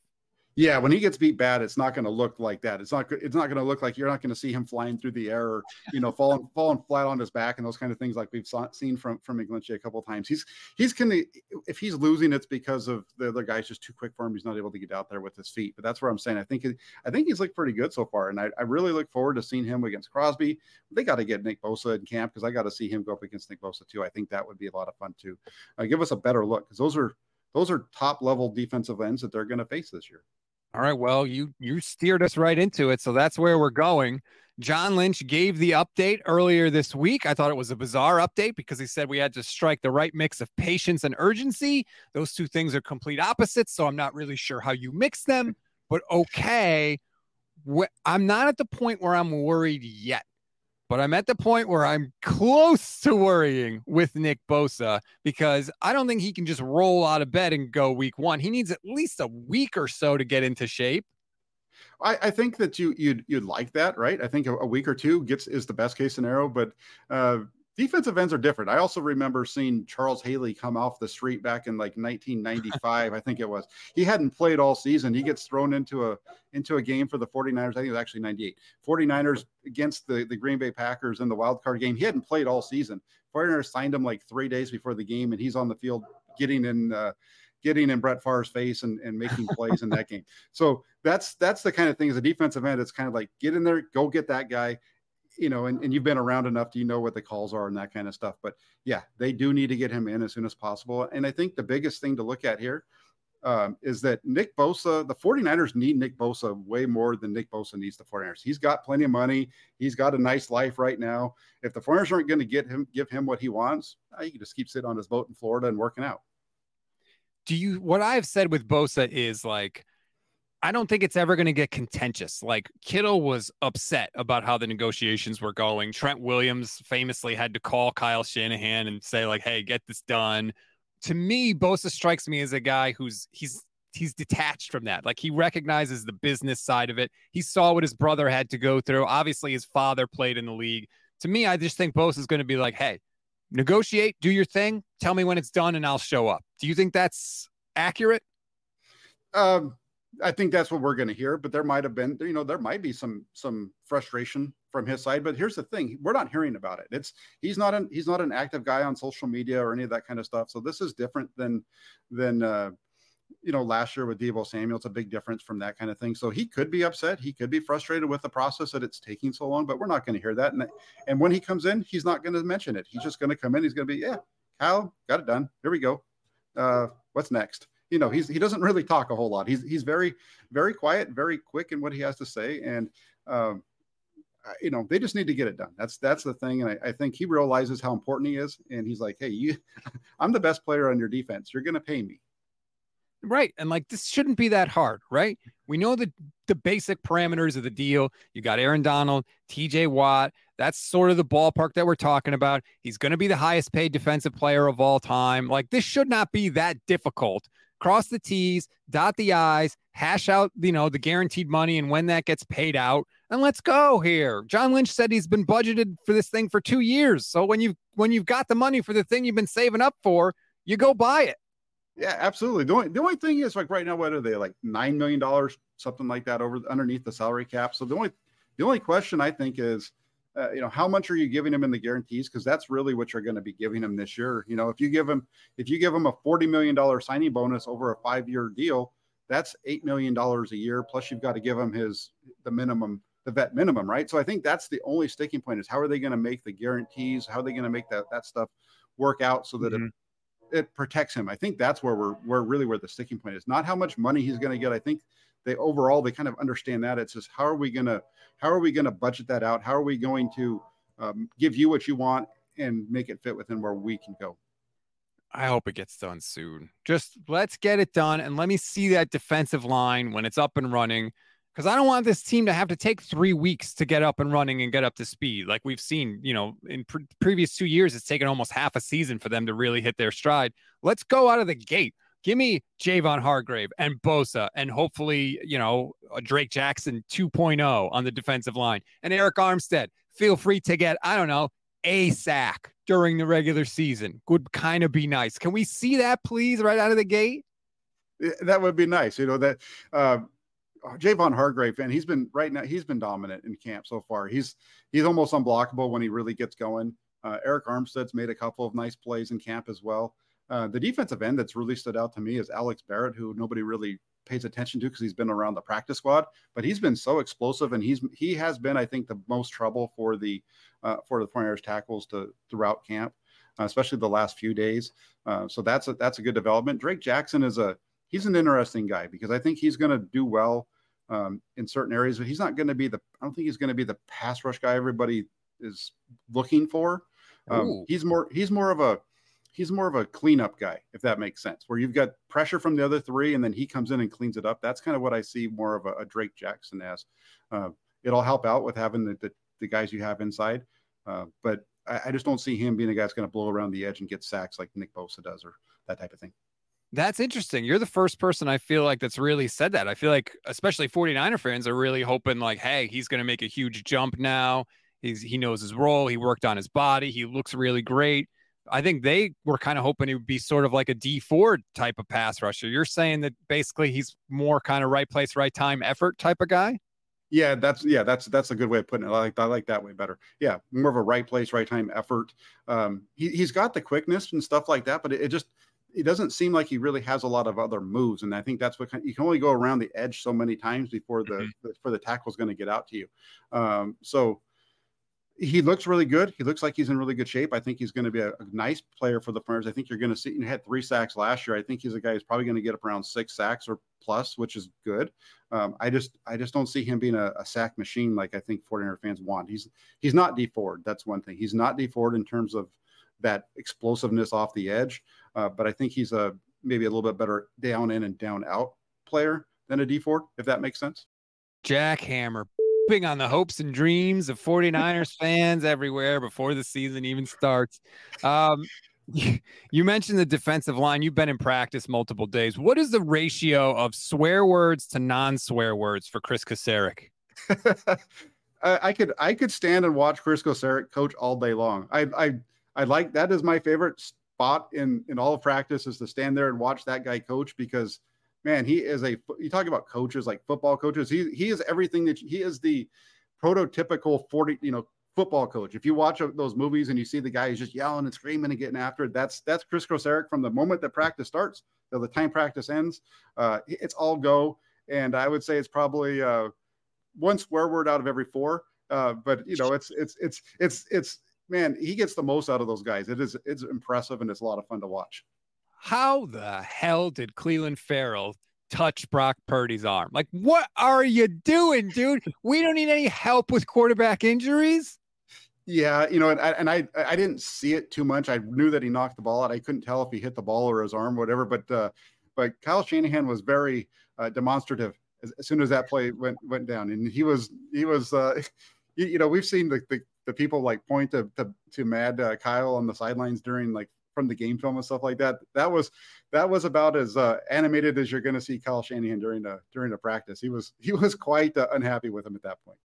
Yeah, when he gets beat bad, it's not going to look like that. It's not. It's not going to look like you're not going to see him flying through the air, or you know, falling falling flat on his back and those kind of things like we've saw, seen from from McGlinchey a couple of times. He's he's to if he's losing, it's because of the other guy's just too quick for him. He's not able to get out there with his feet. But that's where I'm saying I think I think he's looked pretty good so far, and I, I really look forward to seeing him against Crosby. They got to get Nick Bosa in camp because I got to see him go up against Nick Bosa too. I think that would be a lot of fun too. Uh, give us a better look because those are those are top level defensive ends that they're going to face this year. All right. Well, you you steered us right into it, so that's where we're going. John Lynch gave the update earlier this week. I thought it was a bizarre update because he said we had to strike the right mix of patience and urgency. Those two things are complete opposites, so I'm not really sure how you mix them, but okay. I'm not at the point where I'm worried yet but I'm at the point where I'm close to worrying with Nick Bosa because I don't think he can just roll out of bed and go week one. He needs at least a week or so to get into shape. I, I think that you you'd you'd like that, right? I think a, a, week or two gets is the best case scenario, but uh, defensive ends are different. I also remember seeing Charles Haley come off the street back in like 1995, I think it was. He hadn't played all season. He gets thrown into a into a game for the 49ers. I think it was actually 98. 49ers against the, the Green Bay Packers in the wild card game. He hadn't played all season. 49ers signed him like three days before the game, and he's on the field getting in uh, getting in Brett Favre's face and, and making plays in that game. So that's that's the kind of thing as a defensive end. It's kind of like get in there, go get that guy you know, and, and you've been around enough, do you know what the calls are and that kind of stuff? But yeah, they do need to get him in as soon as possible. And I think the biggest thing to look at here um, is that Nick Bosa, the 49ers need Nick Bosa way more than Nick Bosa needs the 49ers. He's got plenty of money. He's got a nice life right now. If the 49ers aren't going to get him, give him what he wants, he can just keep sitting on his boat in Florida and working out. Do you, what I've said with Bosa is like, I don't think it's ever going to get contentious. Like Kittle was upset about how the negotiations were going. Trent Williams famously had to call Kyle Shanahan and say like, "Hey, get this done." To me, Bosa strikes me as a guy who's he's he's detached from that. Like he recognizes the business side of it. He saw what his brother had to go through. Obviously, his father played in the league. To me, I just think Bosa is going to be like, "Hey, negotiate, do your thing, tell me when it's done, and I'll show up." Do you think that's accurate? Um I think that's what we're going to hear. But there might have been, you know, there might be some some frustration from his side. But here's the thing: we're not hearing about it. It's he's not an he's not an active guy on social media or any of that kind of stuff. So this is different than than uh, you know, last year with Deebo Samuel, it's a big difference from that kind of thing. So he could be upset. He could be frustrated with the process that it's taking so long, but we're not going to hear that. And, and when he comes in, he's not going to mention it. He's just going to come in. He's going to be, yeah, Kyle, got it done. Here we go. Uh, what's next? You know, he's he doesn't really talk a whole lot. He's he's very very quiet, very quick in what he has to say, and um, you know they just need to get it done. That's that's the thing, and I, I think he realizes how important he is, and he's like, hey, you, I'm the best player on your defense. You're going to pay me. Right. And like this shouldn't be that hard, right? We know the the basic parameters of the deal. You got Aaron Donald, TJ Watt. That's sort of the ballpark that we're talking about. He's going to be the highest paid defensive player of all time. Like this should not be that difficult. Cross the T's, dot the I's, hash out, you know, the guaranteed money and when that gets paid out. And let's go here. John Lynch said he's been budgeted for this thing for two years. So when you've when you've got the money for the thing you've been saving up for, you go buy it. Yeah, absolutely. The only, the only thing is like right now, what are they like nine million dollars, something like that, over underneath the salary cap. So the only the only question I think is, uh, you know, how much are you giving him in the guarantees? Because that's really what you're going to be giving him this year. You know, if you give him if you give him a forty million dollar signing bonus over a five year deal, that's eight million dollars a year. Plus, you've got to give him his the minimum the vet minimum, right? So I think that's the only sticking point is how are they going to make the guarantees? How are they going to make that that stuff work out so that mm-hmm. it it protects him. I think that's where we're where really where the sticking point is. Not how much money he's going to get. I think they overall they kind of understand that. It's just how are we gonna how are we gonna budget that out? How are we going to um, give you what you want and make it fit within where we can go? I hope it gets done soon. Just let's get it done and let me see that defensive line when it's up and running because I don't want this team to have to take three weeks to get up and running and get up to speed. Like we've seen, you know, in pre- previous two years, it's taken almost half a season for them to really hit their stride. Let's go out of the gate. Give me Javon Hargrave and Bosa, and hopefully, you know, Drake Jackson 2.0 on the defensive line, and Arik Armstead. Feel free to get, I don't know, a sack during the regular season. Would kind of be nice. Can we see that, please, right out of the gate? That would be nice. You know that. Uh, Javon Hargrave, and he's been right now. He's been dominant in camp so far. He's he's almost unblockable when he really gets going. Uh, Arik Armstead's made a couple of nice plays in camp as well. Uh, the defensive end that's really stood out to me is Alex Barrett, who nobody really pays attention to because he's been around the practice squad, but he's been so explosive, and he's he has been, I think, the most trouble for the uh, for the 49ers tackles to throughout camp, uh, especially the last few days. Uh, so that's a that's a good development. Drake Jackson is a he's an interesting guy because I think he's going to do well um, in certain areas, but he's not going to be the. I don't think he's going to be the pass rush guy everybody is looking for. Um, he's more. He's more of a. He's more of a cleanup guy, if that makes sense. Where you've got pressure from the other three, and then he comes in and cleans it up. That's kind of what I see more of a, a Drake Jackson as. Uh, it'll help out with having the, the, the guys you have inside, uh, but I, I, just don't see him being a guy that's going to blow around the edge and get sacks like Nick Bosa does, or that type of thing. That's interesting. You're the first person I feel like that's really said that. I feel like especially 49er fans are really hoping like, hey, he's going to make a huge jump now. He's he knows his role. He worked on his body. He looks really great. I think they were kind of hoping he would be sort of like a Dee Ford type of pass rusher. You're saying that basically he's more kind of right place, right time, effort type of guy. Yeah, that's yeah, that's that's a good way of putting it. I like I like that way better. Yeah, more of a right place, right time effort. Um, he he's got the quickness and stuff like that, but it, it just it doesn't seem like he really has a lot of other moves, and I think that's what you can only go around the edge so many times before the mm-hmm. before the tackle is going to get out to you. Um, so he looks really good. He looks like he's in really good shape. I think he's going to be a, a nice player for the Niners. I think you're going to see. He had three sacks last year. I think he's a guy who's probably going to get up around six sacks or plus, which is good. Um, I just I just don't see him being a, a, sack machine like I think 49er fans want. He's he's not Dee Ford. That's one thing. He's not Dee Ford in terms of that explosiveness off the edge. Uh, but I think he's a maybe a little bit better down in and down out player than a Dee Ford, if that makes sense. Jackhammer on the hopes and dreams of 49ers fans everywhere before the season even starts. Um, you mentioned the defensive line. You've been in practice multiple days. What is the ratio of swear words to non-swear words for Kris Kocurek? I could I could stand and watch Kris Kocurek coach all day long. I I I like that is my favorite spot in in all of practice is to stand there and watch that guy coach because man, he is a you talk about coaches like football coaches. He he is everything that he is the prototypical 40, you know, football coach. If you watch those movies and you see the guy who's just yelling and screaming and getting after it, that's that's Kris Kocurek from the moment that practice starts till the time practice ends. Uh, it's all go, and I would say it's probably uh, one swear word out of every four. Uh, but you know, it's it's it's it's it's man, he gets the most out of those guys. It is it's impressive and it's a lot of fun to watch. How the hell did Clelin Ferrell touch Brock Purdy's arm? Like, what are you doing, dude? We don't need any help with quarterback injuries. Yeah, you know, and I, and I I didn't see it too much. I knew that he knocked the ball out. I couldn't tell if he hit the ball or his arm, whatever. But uh, but Kyle Shanahan was very uh, demonstrative as, as, soon as that play went went down, and he was he was uh, you, you know we've seen the, the, the people like point to to, to Mad uh, Kyle on the sidelines during like from the game film and stuff like that. That was that was about as uh, animated as you're going to see Kyle Shanahan during the during the practice. He was he was quite uh, unhappy with him at that point.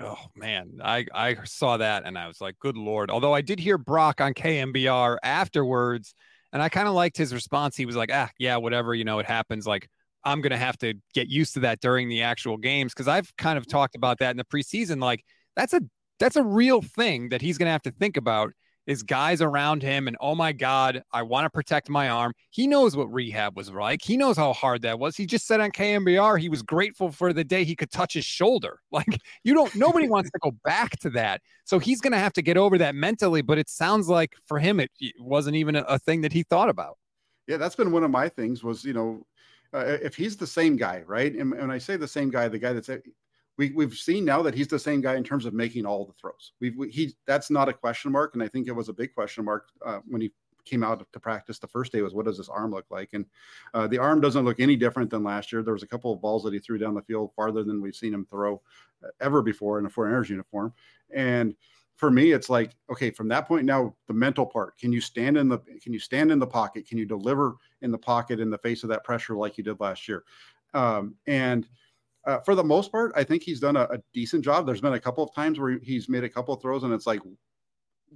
Oh man, I I saw that and I was like, good lord. Although I did hear Brock on KNBR afterwards, and I kind of liked his response. He was like, ah, yeah, whatever, you know, it happens. Like I'm gonna have to get used to that during the actual games because I've kind of talked about that in the preseason. Like that's a that's a real thing that he's gonna have to think about is guys around him and oh my god i want to protect my arm. He knows what rehab was like. He knows how hard that was. He just said on knbr he was grateful for the day he could touch his shoulder. Like you don't nobody wants to go back to that. So he's going to have to get over that mentally but it sounds like for him it, it wasn't even a, a, thing that he thought about. Yeah that's been one of my things was you know uh, if he's the same guy right? And when i say the same guy the guy that's we, we've seen now that he's the same guy in terms of making all the throws. We've we, he that's not a question mark, and I think it was a big question mark uh, when he came out to practice the first day was what does this arm look like? And uh, the arm doesn't look any different than last year. There was a couple of balls that he threw down the field farther than we've seen him throw uh, ever before in a 49er uniform. And for me it's like okay from that point now the mental part can you stand in the can you stand in the pocket? Can you deliver in the pocket in the face of that pressure like you did last year? Um, and uh, for the most part, I think he's done a, a, decent job. There's been a couple of times where he's made a couple of throws, and it's like,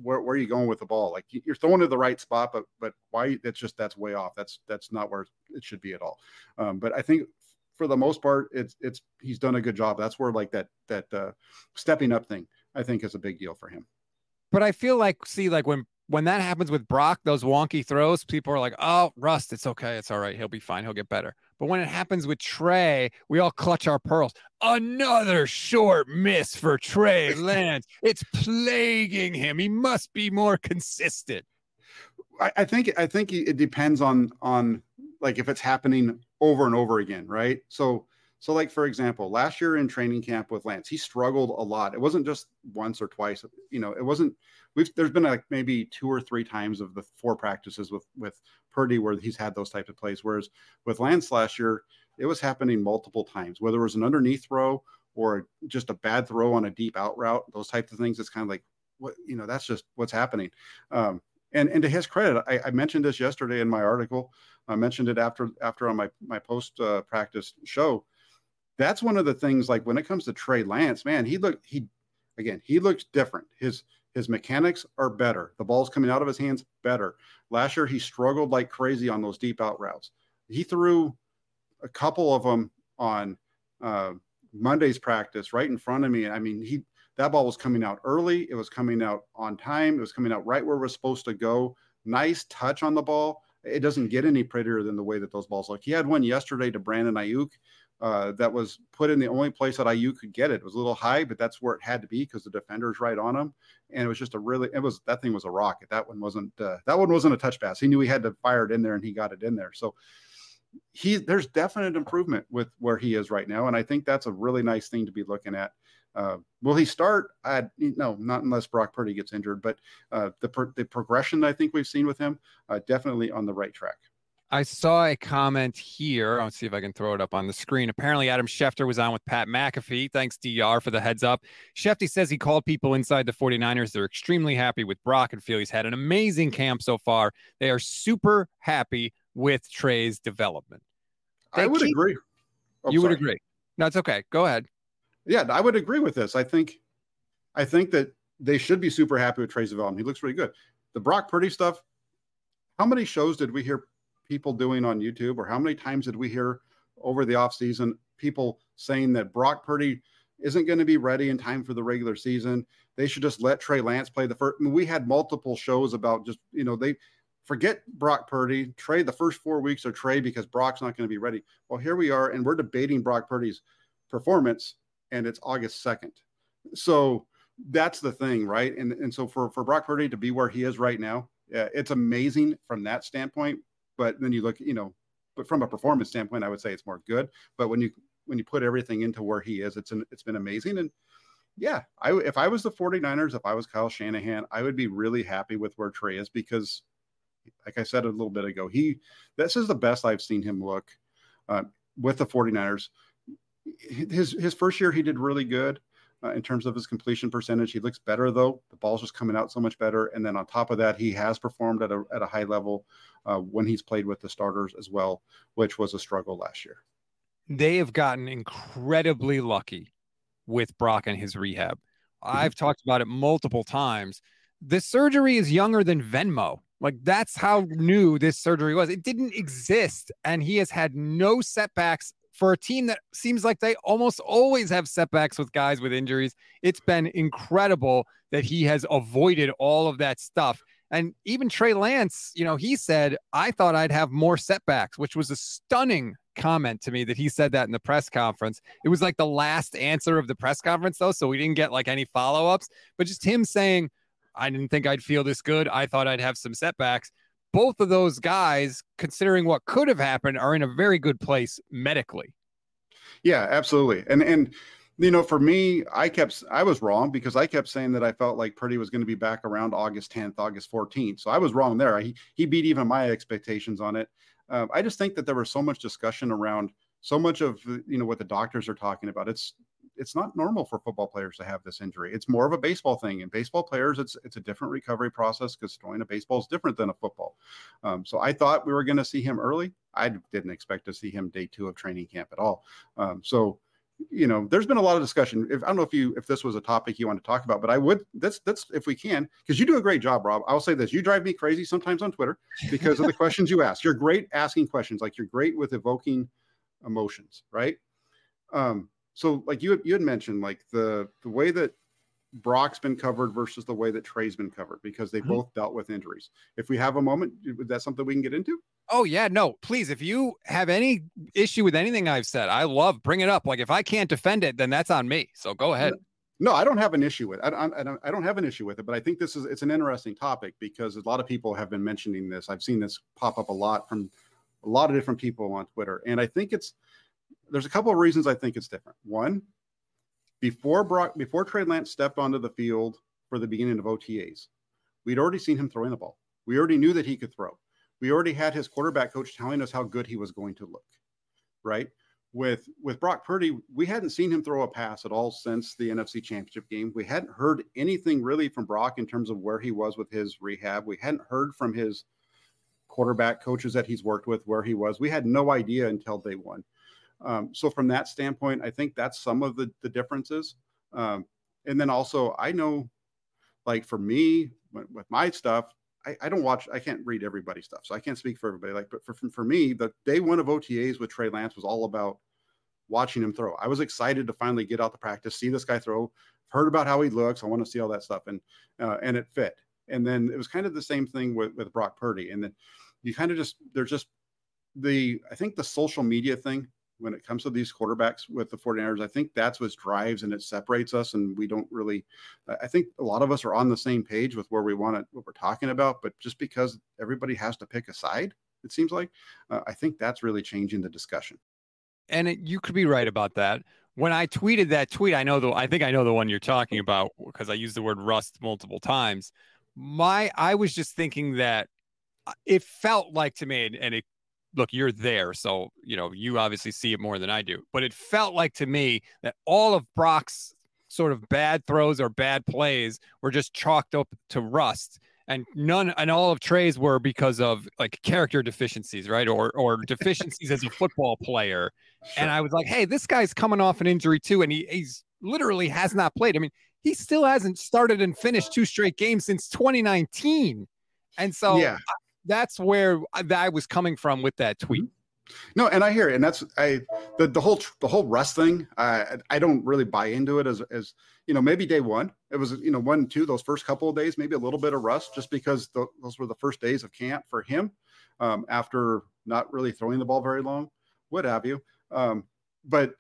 where, where are you going with the ball? Like you're throwing to the right spot, but but why? That's just that's way off. That's that's not where it should be at all. Um, but I think for the most part, it's it's he's done a good job. That's where like that that uh, stepping up thing I think is a big deal for him. But I feel like see like when when that happens with Brock, those wonky throws, people are like, "Oh, Rust, it's okay, it's all right, he'll be fine, he'll get better." But when it happens with Trey, we all clutch our pearls. Another short miss for Trey Lance. it's plaguing him. He must be more consistent. I, I think I think it depends on on like if it's happening over and over again, right? So so like for example, last year in training camp with Lance, he struggled a lot. It wasn't just once or twice. You know, it wasn't. We've there's been like maybe two or three times of the four practices with with Purdy where he's had those types of plays. Whereas with Lance last year, it was happening multiple times, whether it was an underneath throw or just a bad throw on a deep out route, those types of things. It's kind of like, what, you know, that's just what's happening. Um, and, and to his credit, I, I, mentioned this yesterday in my article. I mentioned it after, after on my, my post uh, practice show. That's one of the things, like when it comes to Trey Lance, man, he looked, he, again, he looks different. His, his mechanics are better. The ball's coming out of his hands better. Last year, he struggled like crazy on those deep out routes. He threw a couple of them on uh, Monday's practice right in front of me. I mean, he that ball was coming out early. It was coming out on time. It was coming out right where it was supposed to go. Nice touch on the ball. It doesn't get any prettier than the way that those balls look. He had one yesterday to Brandon Aiyuk uh, that was put in the only place that Aiyuk could get it. It was a little high, but that's where it had to be because the defender's right on him. And it was just a really, it was that thing was a rocket. That one wasn't uh, that one wasn't a touch pass. He knew he had to fire it in there, and he got it in there. So he there's definite improvement with where he is right now, and I think that's a really nice thing to be looking at. Uh, will he start? I, no, not unless Brock Purdy gets injured. But uh, the the progression I think we've seen with him uh, definitely on the right track. I saw a comment here. I'll see if I can throw it up on the screen. Apparently, Adam Schefter was on with Pat McAfee. Thanks, DR, for the heads up. Shefty says he called people inside the 49ers. They're extremely happy with Brock and feel he's had an amazing camp so far. They are super happy with Trey's development. They I would keep... agree. Oh, you sorry. would agree. No, it's okay. Go ahead. Yeah, I would agree with this. I think, I think that they should be super happy with Trey's development. He looks really good. The Brock Purdy stuff. How many shows did we hear people doing on YouTube, or how many times did we hear over the offseason people saying that Brock Purdy isn't going to be ready in time for the regular season. They should just let Trey Lance play the first. I mean, we had multiple shows about just, you know, they forget Brock Purdy, trade the first four weeks of Trey because Brock's not going to be ready. Well, here we are, and we're debating Brock Purdy's performance, and it's August 2nd. So that's the thing, right? And, and so for, for Brock Purdy to be where he is right now, yeah, it's amazing from that standpoint. But then you look, you know, but from a performance standpoint, I would say it's more good. But when you when you put everything into where he is, it's an, it's been amazing. And yeah, I if I was the 49ers, if I was Kyle Shanahan, I would be really happy with where Trey is because like I said a little bit ago, he this is the best I've seen him look uh, with the 49ers. His his first year he did really good uh, in terms of his completion percentage. He looks better though. The ball's just coming out so much better. And then on top of that, he has performed at a at a high level uh, when he's played with the starters as well, which was a struggle last year. They have gotten incredibly lucky with Brock and his rehab. Mm-hmm. I've talked about it multiple times. The surgery is younger than Venmo. Like that's how new this surgery was. It didn't exist. And he has had no setbacks for a team that seems like they almost always have setbacks with guys with injuries. It's been incredible that he has avoided all of that stuff. And even Trey Lance, you know, he said, I thought I'd have more setbacks, which was a stunning comment to me that he said that in the press conference. It was like the last answer of the press conference, though. So we didn't get like any follow ups, but just him saying, I didn't think I'd feel this good. I thought I'd have some setbacks. Both of those guys, considering what could have happened, are in a very good place medically. Yeah, absolutely. And, and, you know, for me, I kept, I was wrong because I kept saying that I felt like Purdy was going to be back around August 10th, August 14th. So I was wrong there. He, he beat even my expectations on it. Uh, I just think that there was so much discussion around so much of you know what the doctors are talking about. It's it's not normal for football players to have this injury. It's more of a baseball thing. And baseball players, it's it's a different recovery process because throwing a baseball is different than a football. Um, so I thought we were going to see him early. I didn't expect to see him day two of training camp at all. Um, so you know, there's been a lot of discussion. If I don't know if you if this was a topic you want to talk about, but I would that's that's if we can, because you do a great job, Rob. I'll say this: you drive me crazy sometimes on Twitter because of the questions you ask. You're great asking questions, like you're great with evoking emotions, right? Um, so like you you had mentioned, like the the way that Brock's been covered versus the way that Trey's been covered because they mm-hmm. both dealt with injuries. If we have a moment, is that something we can get into. Oh yeah, no, please. If you have any issue with anything I've said, I love bring it up. Like if I can't defend it, then that's on me. So go ahead. No, I don't have an issue with. It. I, I, I don't have an issue with it, but I think this is it's an interesting topic because a lot of people have been mentioning this. I've seen this pop up a lot from a lot of different people on Twitter, and I think it's there's a couple of reasons I think it's different. One, before Brock, before Trey Lance stepped onto the field for the beginning of OTAs, we'd already seen him throwing the ball. We already knew that he could throw we already had his quarterback coach telling us how good he was going to look, right? With with Brock Purdy, we hadn't seen him throw a pass at all since the NFC Championship game. We hadn't heard anything really from Brock in terms of where he was with his rehab. We hadn't heard from his quarterback coaches that he's worked with where he was. We had no idea until day one. Um, so from that standpoint, I think that's some of the the differences. Um, and then also, I know, like for me, with my stuff, I, I, don't watch, I can't read everybody's stuff, so I can't speak for everybody. Like, but for, for me, the day one of OTAs with Trey Lance was all about watching him throw. I was excited to finally get out to practice, see this guy throw. Heard about how he looks. I want to see all that stuff, and uh, and it fit. And then it was kind of the same thing with with Brock Purdy. And then you kind of just there's just the I think the social media thing when it comes to these quarterbacks with the 49ers, I think that's what drives and it separates us. And we don't really, I think a lot of us are on the same page with where we want to, what we're talking about. But just because everybody has to pick a side, it seems like, uh, I think that's really changing the discussion. And it, you could be right about that. When I tweeted that tweet, I know the, I think I know the one you're talking about because I used the word rust multiple times. My, I was just thinking that uh, it felt like to me, and it look, you're there. So, you know, you obviously see it more than I do. But it felt like to me that all of Brock's sort of bad throws or bad plays were just chalked up to rust. And none and all of Trey's were because of like character deficiencies, right? Or or deficiencies as a football player. Sure. And I was like, hey, this guy's coming off an injury too, and he, he's literally has not played. I mean, he still hasn't started and finished two straight games since 2019. And so yeah that's where I was coming from with that tweet. No, and I hear it, and that's I the the whole the whole rust thing. I I don't really buy into it as as you know maybe day one it was you know one two those first couple of days maybe a little bit of rust just because the, those were the first days of camp for him um, after not really throwing the ball very long, what have you. Um, but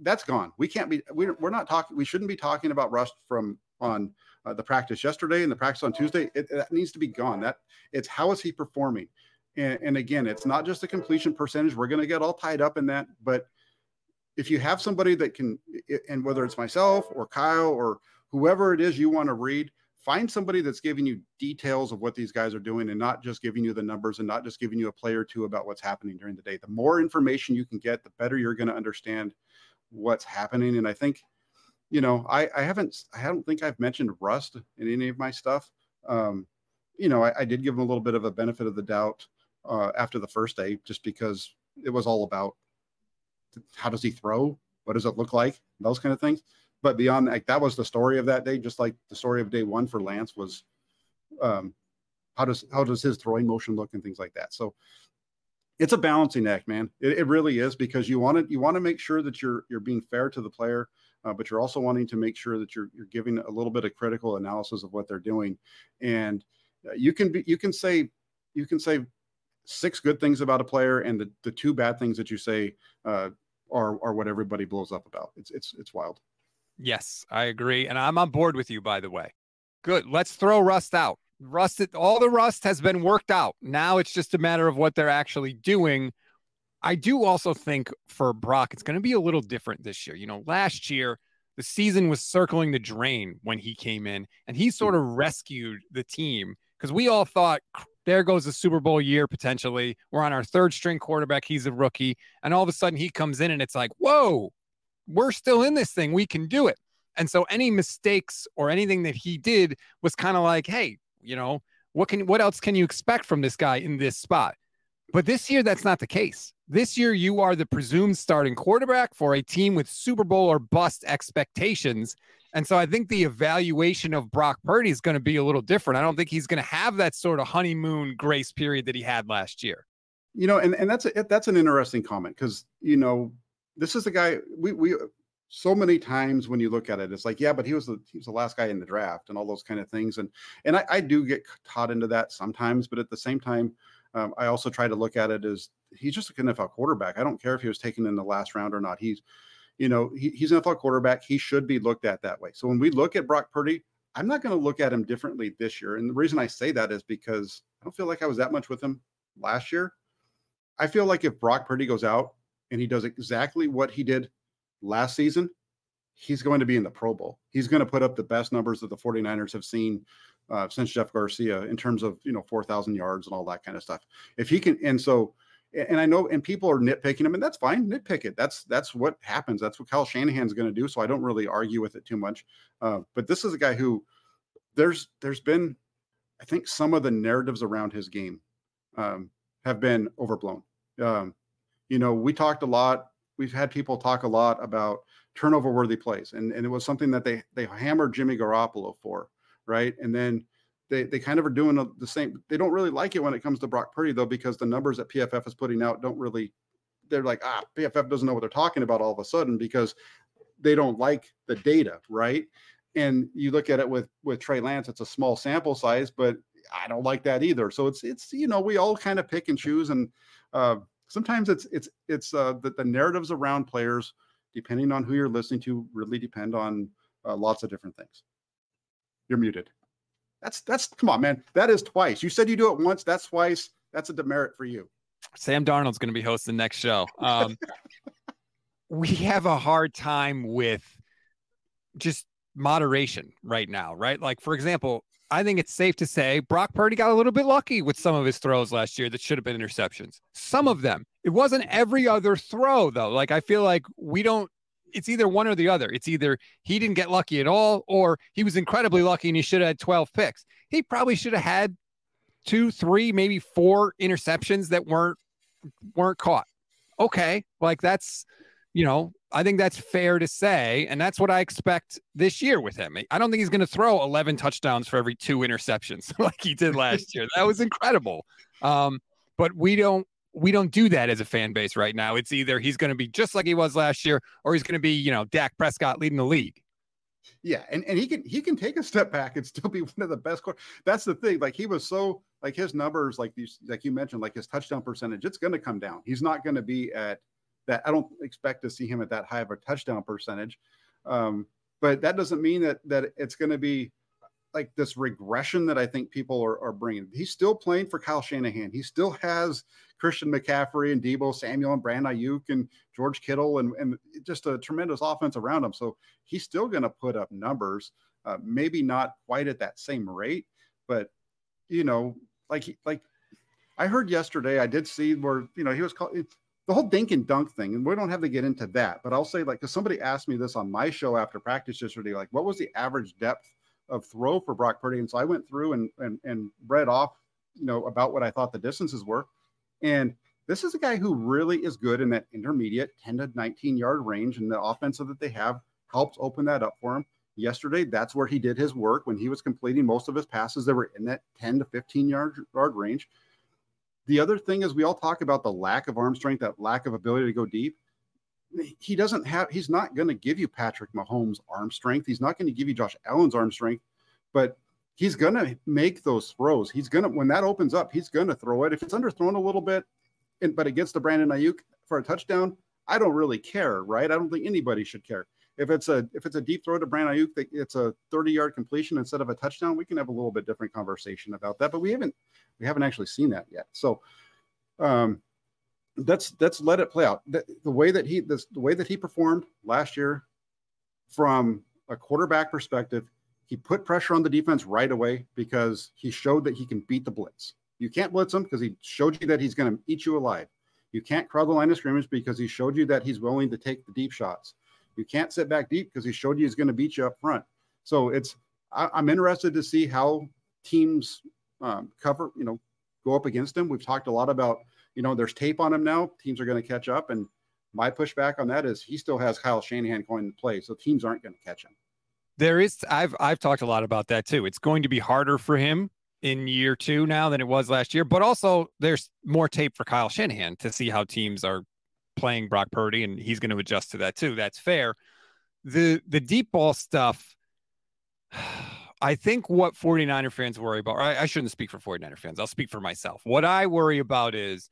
that's gone. We can't be we're, we're not talking. We shouldn't be talking about rust from on uh, the practice yesterday and the practice on Tuesday. It, that needs to be gone. That it's how is he performing? And, and again, it's not just the completion percentage. We're going to get all tied up in that. But if you have somebody that can, and whether it's myself or Kyle or whoever it is you want to read, find somebody that's giving you details of what these guys are doing and not just giving you the numbers and not just giving you a play or two about what's happening during the day. The more information you can get, the better you're going to understand what's happening. And I think, you know, I, I haven't, I don't think I've mentioned rust in any of my stuff. Um, you know, I, I did give him a little bit of a benefit of the doubt uh, after the first day, just because it was all about how does he throw? What does it look like? Those kind of things. But beyond like that was the story of that day, just like the story of day one for Lance was um, how does how does his throwing motion look and things like that. So it's a balancing act, man. It, it really is because you want to you want to make sure that you're you're being fair to the player, uh, but you're also wanting to make sure that you're you're giving a little bit of critical analysis of what they're doing, and uh, you can be you can say you can say six good things about a player, and the, the two bad things that you say uh, are are what everybody blows up about. It's it's it's wild. Yes, I agree, and I'm on board with you. By the way, good. Let's throw rust out. Rust, all the rust has been worked out. Now it's just a matter of what they're actually doing. I do also think for Brock, it's going to be a little different this year. You know, last year the season was circling the drain when he came in, and he hmm. sort of rescued the team because we all thought there goes the Super Bowl year potentially. We're on our third string quarterback. He's a rookie. And all of a sudden he comes in and it's like, whoa, we're still in this thing. We can do it. And so any mistakes or anything that he did was kind of like, hey, you know, what can what else can you expect from this guy in this spot? But this year, that's not the case. This year, you are the presumed starting quarterback for a team with Super Bowl or bust expectations. And so I think the evaluation of Brock Purdy is going to be a little different. I don't think he's going to have that sort of honeymoon grace period that he had last year. You know, and, and that's a, that's an interesting comment because you know this is the guy we we so many times when you look at it, it's like yeah, but he was the he was the last guy in the draft and all those kind of things, and and I, I do get caught into that sometimes, but at the same time, um, I also try to look at it as he's just an NFL quarterback. I don't care if he was taken in the last round or not. He's you know, he, he's an NFL quarterback. He should be looked at that way. So when we look at Brock Purdy, I'm not going to look at him differently this year. And the reason I say that is because I don't feel like I was that much with him last year. I feel like if Brock Purdy goes out and he does exactly what he did last season, he's going to be in the Pro Bowl. He's going to put up the best numbers that the 49ers have seen uh, since Jeff Garcia in terms of, you know, 4,000 yards and all that kind of stuff. If he can, and so and I know, and people are nitpicking him, and that's fine. Nitpick it. That's that's what happens. That's what Kyle Shanahan's going to do. So I don't really argue with it too much. Uh, but this is a guy who there's there's been, I think, some of the narratives around his game um, have been overblown. Um, you know, we talked a lot. We've had people talk a lot about turnover worthy plays, and and it was something that they they hammered Jimmy Garoppolo for, right? And then they they kind of are doing the same. They don't really like it when it comes to Brock Purdy though, because the numbers that PFF is putting out don't really. They're like, ah, PFF doesn't know what they're talking about all of a sudden because they don't like the data, right? And you look at it with with Trey Lance, it's a small sample size, but I don't like that either. So it's it's you know we all kind of pick and choose, and uh, sometimes it's it's it's uh, the, the narratives around players, depending on who you're listening to, really depend on uh, lots of different things. You're muted. That's that's come on, man. That is twice. You said you do it once. That's twice. That's a demerit for you. Sam Darnold's going to be hosting the next show. Um, we have a hard time with just moderation right now, right? Like, for example, I think it's safe to say Brock Purdy got a little bit lucky with some of his throws last year that should have been interceptions. Some of them. It wasn't every other throw, though. Like, I feel like we don't it's either one or the other. It's either he didn't get lucky at all, or he was incredibly lucky and he should have had 12 picks. He probably should have had two, three, maybe four interceptions that weren't weren't caught. Okay, like that's you know, I think that's fair to say, and that's what I expect this year with him. I don't think he's going to throw 11 touchdowns for every two interceptions like he did last year. That was incredible. Um, but we don't we don't do that as a fan base right now. It's either he's going to be just like he was last year, or he's going to be, you know, Dak Prescott leading the league. Yeah, and, and he can he can take a step back and still be one of the best. That's the thing. Like he was so like his numbers, like these, like you mentioned, like his touchdown percentage, it's going to come down. He's not going to be at that. I don't expect to see him at that high of a touchdown percentage. Um, but that doesn't mean that that it's going to be like this regression that I think people are, are bringing. He's still playing for Kyle Shanahan. He still has Christian McCaffrey and Deebo Samuel and Brand Aiyuk and George Kittle and, and just a tremendous offense around him. So he's still going to put up numbers, uh, maybe not quite at that same rate, but you know, like like I heard yesterday, I did see where you know he was called the whole dink and dunk thing, and we don't have to get into that. But I'll say like because somebody asked me this on my show after practice yesterday, like what was the average depth of throw for Brock Purdy? And so I went through and and, and read off, you know, about what I thought the distances were. And this is a guy who really is good in that intermediate 10 to 19 yard range, and the offensive that they have helps open that up for him. Yesterday, that's where he did his work when he was completing most of his passes that were in that 10 to 15 yard, yard range. The other thing is, we all talk about the lack of arm strength, that lack of ability to go deep. He doesn't have, he's not going to give you Patrick Mahomes' arm strength. He's not going to give you Josh Allen's arm strength, but he's going to make those throws. He's going to, when that opens up, he's going to throw it. If it's underthrown a little bit, and, but gets to Brandon Aiyuk for a touchdown, I don't really care, right? I don't think anybody should care. If it's a if it's a deep throw to Brandon Aiyuk, it's a 30 yard completion instead of a touchdown. We can have a little bit different conversation about that, but we haven't we haven't actually seen that yet. So, um, let's let's let it play out. The, the way that he this, the way that he performed last year, from a quarterback perspective, he put pressure on the defense right away because he showed that he can beat the blitz. You can't blitz him because he showed you that he's going to eat you alive. You can't crowd the line of scrimmage because he showed you that he's willing to take the deep shots. You can't sit back deep because he showed you he's going to beat you up front. So it's I, am interested to see how teams um, cover, you know, go up against him. We've talked a lot about, you know, there's tape on him now. Teams are going to catch up, and my pushback on that is he still has Kyle Shanahan going to play, so teams aren't going to catch him. There is I've I've talked a lot about that too. It's going to be harder for him in year two now than it was last year, but also there's more tape for Kyle Shanahan to see how teams are playing Brock Purdy, and he's going to adjust to that too. That's fair. The the deep ball stuff, I think what 49er fans worry about, I, I shouldn't speak for 49er fans. I'll speak for myself. What I worry about is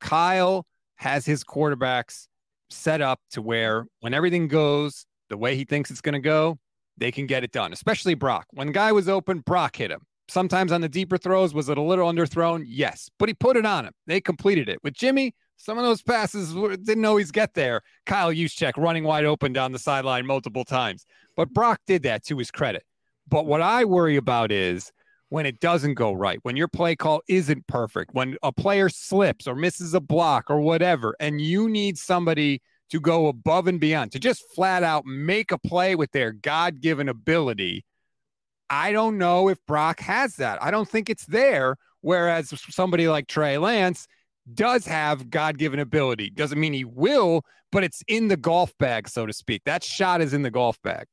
Kyle has his quarterbacks set up to where when everything goes the way he thinks it's going to go, they can get it done, especially Brock. When guy was open, Brock hit him. Sometimes on the deeper throws, was it a little underthrown? Yes, but he put it on him. They completed it. With Jimmy, some of those passes didn't always get there. Kyle Juszczyk running wide open down the sideline multiple times. But Brock did that to his credit. But what I worry about is when it doesn't go right, when your play call isn't perfect, when a player slips or misses a block or whatever, and you need somebody to go above and beyond, to just flat out make a play with their God given ability. I don't know if Brock has that. I don't think it's there. Whereas somebody like Trey Lance does have God given ability. Doesn't mean he will, but it's in the golf bag, so to speak. That shot is in the golf bag.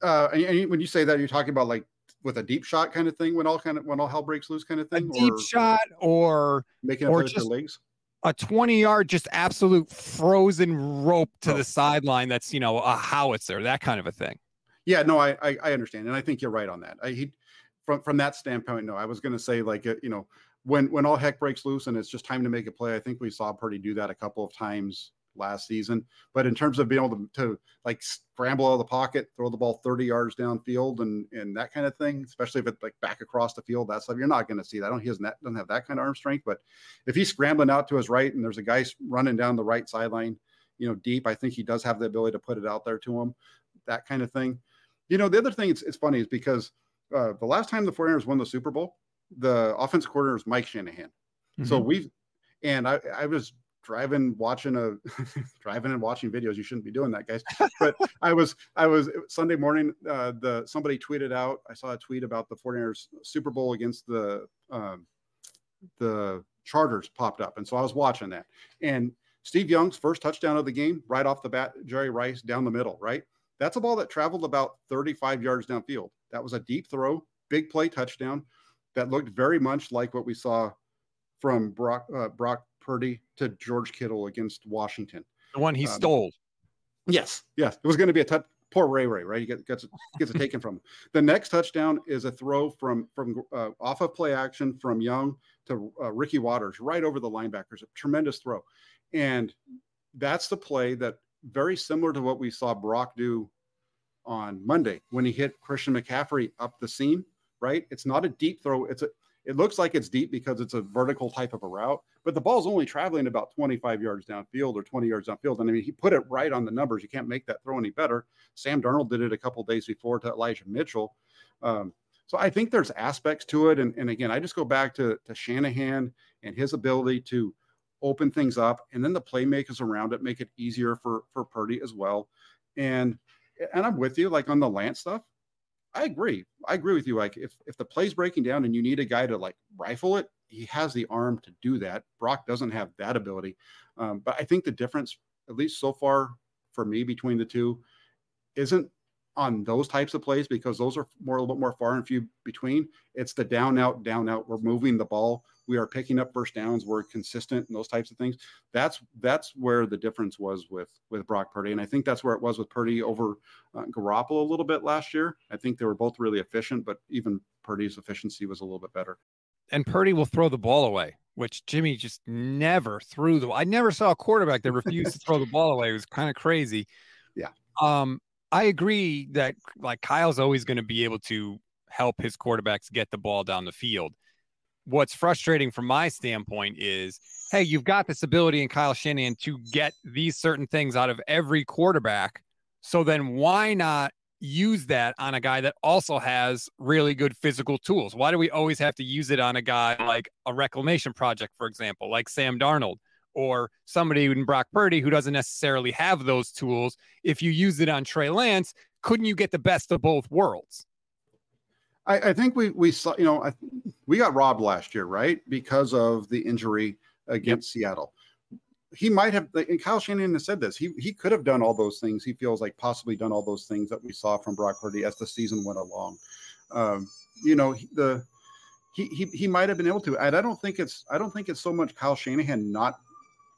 Uh, and when you say that, you're talking about like with a deep shot kind of thing when all kind of when all hell breaks loose kind of thing. A deep or shot or making or just, legs a 20 yard, just absolute frozen rope to oh. the sideline. That's, you know, a howitzer, that kind of a thing. Yeah, no, I, I, I understand. And I think you're right on that. I, he, from, from that standpoint, no, I was going to say like, uh, you know, when, when all heck breaks loose and it's just time to make a play, I think we saw Purdy do that a couple of times last season. But in terms of being able to, to like scramble out of the pocket, throw the ball 30 yards downfield and and that kind of thing, especially if it's like back across the field, that stuff, you're not going to see that. I don't he doesn't, doesn't have that kind of arm strength. But if he's scrambling out to his right and there's a guy running down the right sideline, you know, deep, I think he does have the ability to put it out there to him, that kind of thing. You know, the other thing it's, it's funny is because uh, the last time the 49ers won the Super Bowl, the offensive coordinator was Mike Shanahan. Mm-hmm. So we've and I, I was driving watching a driving and watching videos you shouldn't be doing that guys. But i was i was sunday morning uh the somebody tweeted out i saw a tweet about the 49ers super bowl against the um the chargers popped up and so i was watching that. And steve young's first touchdown of the game right off the bat jerry rice down the middle right? That's a ball that traveled about 35 yards downfield. That was a deep throw big play touchdown that looked very much like what we saw from brock uh, brock Purdy to George Kittle against Washington. The one he Um, stole. Yes, yes, it was going to be a touch. Poor Ray Ray, right? He gets gets it, gets it taken from him. The next touchdown is a throw from from uh, off of play action from Young to uh, Ricky Watters, right over the linebackers. A tremendous throw, and that's the play that very similar to what we saw Brock do on Monday when he hit Christian McCaffrey up the seam. Right? It's not a deep throw. It's a it looks like it's deep because it's a vertical type of a route, but the ball's only traveling about 25 yards downfield or 20 yards downfield. And I mean, he put it right on the numbers. You can't make that throw any better. Sam Darnold did it a couple days before to Elijah Mitchell. Um, so I think there's aspects to it. And, and again, I just go back to, to Shanahan and his ability to open things up and then the playmakers around it make it easier for, for Purdy as well. And, and I'm with you, like on the Lance stuff, I agree. I agree with you. Like if if the play's breaking down and you need a guy to like rifle it, he has the arm to do that. Brock doesn't have that ability. Um, but I think the difference, at least so far for me, between the two, isn't on those types of plays because those are more a little bit more far and few between. It's the down out, down out. We're moving the ball. We are picking up first downs. We're consistent and those types of things. That's that's where the difference was with with Brock Purdy, and I think that's where it was with Purdy over uh, Garoppolo a little bit last year. I think they were both really efficient, but even Purdy's efficiency was a little bit better. And Purdy will throw the ball away, which Jimmy just never threw the I never saw a quarterback that refused to throw the ball away. It was kind of crazy. Yeah. Um, I agree that like Kyle's always going to be able to help his quarterbacks get the ball down the field. What's frustrating from my standpoint is, hey, you've got this ability in Kyle Shanahan to get these certain things out of every quarterback. So then why not use that on a guy that also has really good physical tools? Why do we always have to use it on a guy like a reclamation project, for example, like Sam Darnold? or somebody in Brock Purdy who doesn't necessarily have those tools. If you use it on Trey Lance, couldn't you get the best of both worlds? I, I think we we saw you know I, we got robbed last year, right, because of the injury against yep. Seattle. He might have, and Kyle Shanahan has said this. He he could have done all those things. He feels like possibly done all those things that we saw from Brock Purdy as the season went along. Um, you know the he, he he might have been able to. And I don't think it's I don't think it's so much Kyle Shanahan not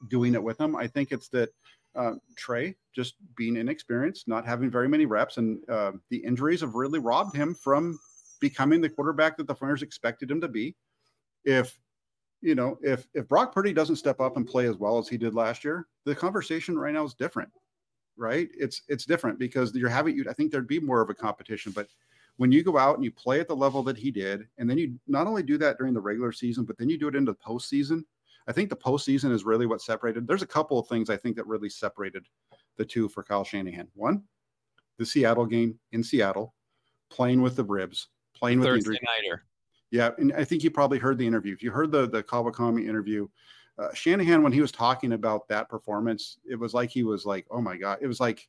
doing it with him. I think it's that uh, Trey just being inexperienced, not having very many reps, and uh, the injuries have really robbed him from becoming the quarterback that the Niners expected him to be. If you know, if if Brock Purdy doesn't step up and play as well as he did last year, the conversation right now is different, right? It's it's different because you're having you. I think there'd be more of a competition, but when you go out and you play at the level that he did, and then you not only do that during the regular season, but then you do it into the postseason. I think the postseason is really what separated. There's a couple of things I think that really separated the two for Kyle Shanahan. One, the Seattle game in Seattle, playing with the ribs, playing with Thursday the injury. nighter. Yeah, and I think you probably heard the interview. If you heard the the Kawakami interview, uh, Shanahan when he was talking about that performance, it was like he was like, "Oh my god!" It was like,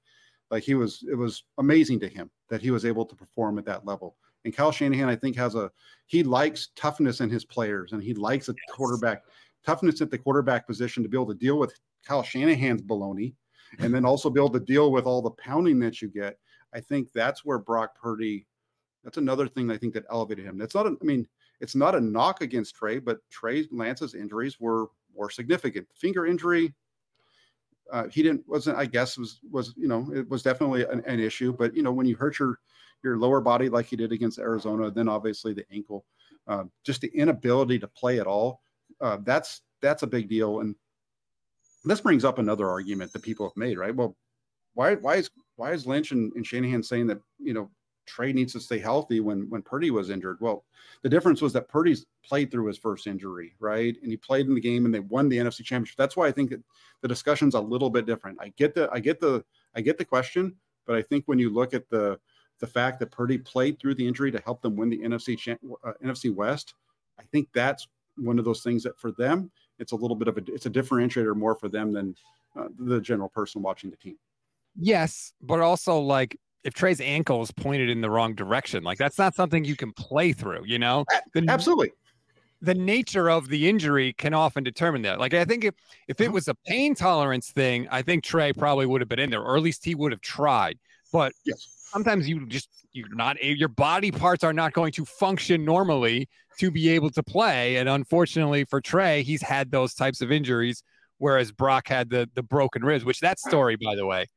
like he was. It was amazing to him that he was able to perform at that level. And Kyle Shanahan, I think, has a he likes toughness in his players, and he likes a yes. quarterback toughness at the quarterback position to be able to deal with Kyle Shanahan's baloney, and then also be able to deal with all the pounding that you get. I think that's where Brock Purdy. That's another thing I think that elevated him. That's not. A, I mean, it's not a knock against Trey, but Trey Lance's injuries were more significant. Finger injury. Uh, he didn't wasn't I guess was was you know it was definitely an, an issue, but you know when you hurt your your lower body like he did against Arizona, then obviously the ankle, uh, just the inability to play at all uh, that's that's a big deal. And this brings up another argument that people have made, right? Well, why why is why is Lynch and, and Shanahan saying that you know Trey needs to stay healthy when when Purdy was injured? Well, the difference was that Purdy's played through his first injury, right? And he played in the game and they won the NFC Championship. That's why I think that the discussion's a little bit different. I get the I get the I get the question, but I think when you look at the the fact that Purdy played through the injury to help them win the NFC uh, NFC West, I think that's one of those things that for them it's a little bit of a it's a differentiator more for them than uh, the general person watching the team. Yes, but also like if Trey's ankle is pointed in the wrong direction, like that's not something you can play through. You know, the, absolutely. The nature of the injury can often determine that. Like I think if if it uh-huh. was a pain tolerance thing, I think Trey probably would have been in there, or at least he would have tried. But yes sometimes you just you're not your body parts are not going to function normally to be able to play. And unfortunately for Trey, he's had those types of injuries, whereas Brock had the the broken ribs. Which that story, by the way,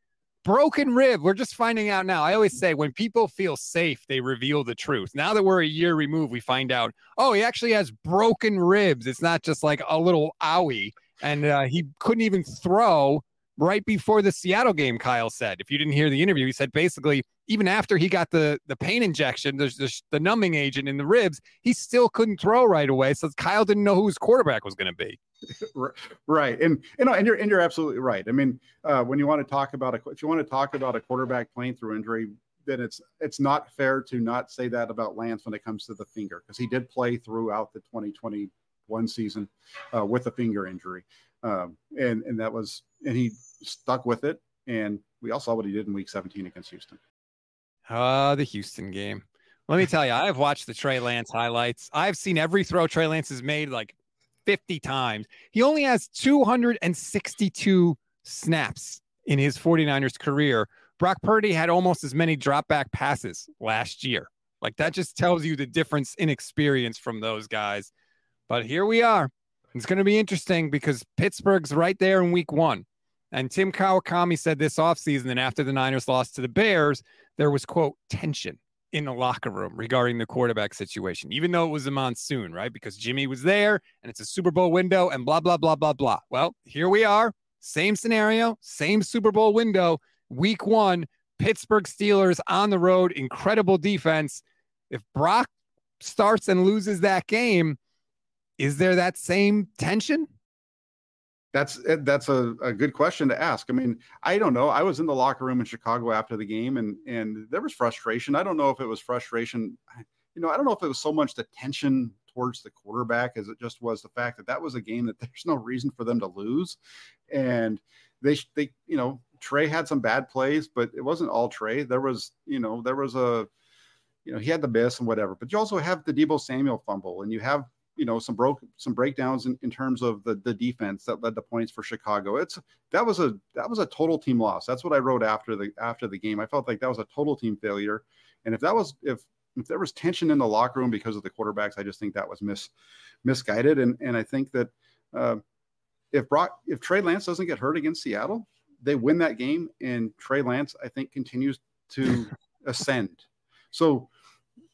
broken rib. We're just finding out now. I always say when people feel safe, they reveal the truth. Now that we're a year removed, we find out, oh, he actually has broken ribs. It's not just like a little owie. And uh, he couldn't even throw right before the Seattle game, Kyle said. If you didn't hear the interview, he said basically, even after he got the, the pain injection, there's the, the numbing agent in the ribs, he still couldn't throw right away. So Kyle didn't know who his quarterback was going to be. right. And, you know, and you're, and you're absolutely right. I mean, uh, when you want to talk about a, if you want to talk about a quarterback playing through injury, then it's, it's not fair to not say that about Lance when it comes to the finger, because he did play throughout the 2021 season uh, with a finger injury. Um, and, and that was, and he stuck with it. And we all saw what he did in week 17 against Houston. Uh, the Houston game. Let me tell you, I've watched the Trey Lance highlights. I've seen every throw Trey Lance has made like 50 times. He only has 262 snaps in his 49ers career. Brock Purdy had almost as many drop back passes last year. Like that just tells you the difference in experience from those guys. But here we are. It's going to be interesting because Pittsburgh's right there in week one. And Tim Kawakami said this offseason that after the Niners lost to the Bears, there was, quote, tension in the locker room regarding the quarterback situation, even though it was a monsoon, right? Because Jimmy was there and it's a Super Bowl window and blah, blah, blah, blah, blah. Well, here we are. Same scenario, same Super Bowl window. Week one, Pittsburgh Steelers on the road, incredible defense. If Brock starts and loses that game, is there that same tension? That's eh, that's a, a good question to ask. I mean, I don't know. I was in the locker room in Chicago after the game, and and there was frustration. I don't know if it was frustration. You know, I don't know if it was so much the tension towards the quarterback as it just was the fact that that was a game that there's no reason for them to lose, and they they you know Trey had some bad plays, but it wasn't all Trey. There was you know there was a you know he had the miss and whatever, but you also have the Deebo Samuel fumble, and you have you know some broke some breakdowns in, in terms of the the defense that led the points for Chicago. It's that was a that was a total team loss. That's what I wrote after the after the game. I felt like that was a total team failure. And if that was if if there was tension in the locker room because of the quarterbacks, I just think that was mis misguided. And and I think that uh, if Brock if Trey Lance doesn't get hurt against Seattle, they win that game, and Trey Lance I think continues to ascend. So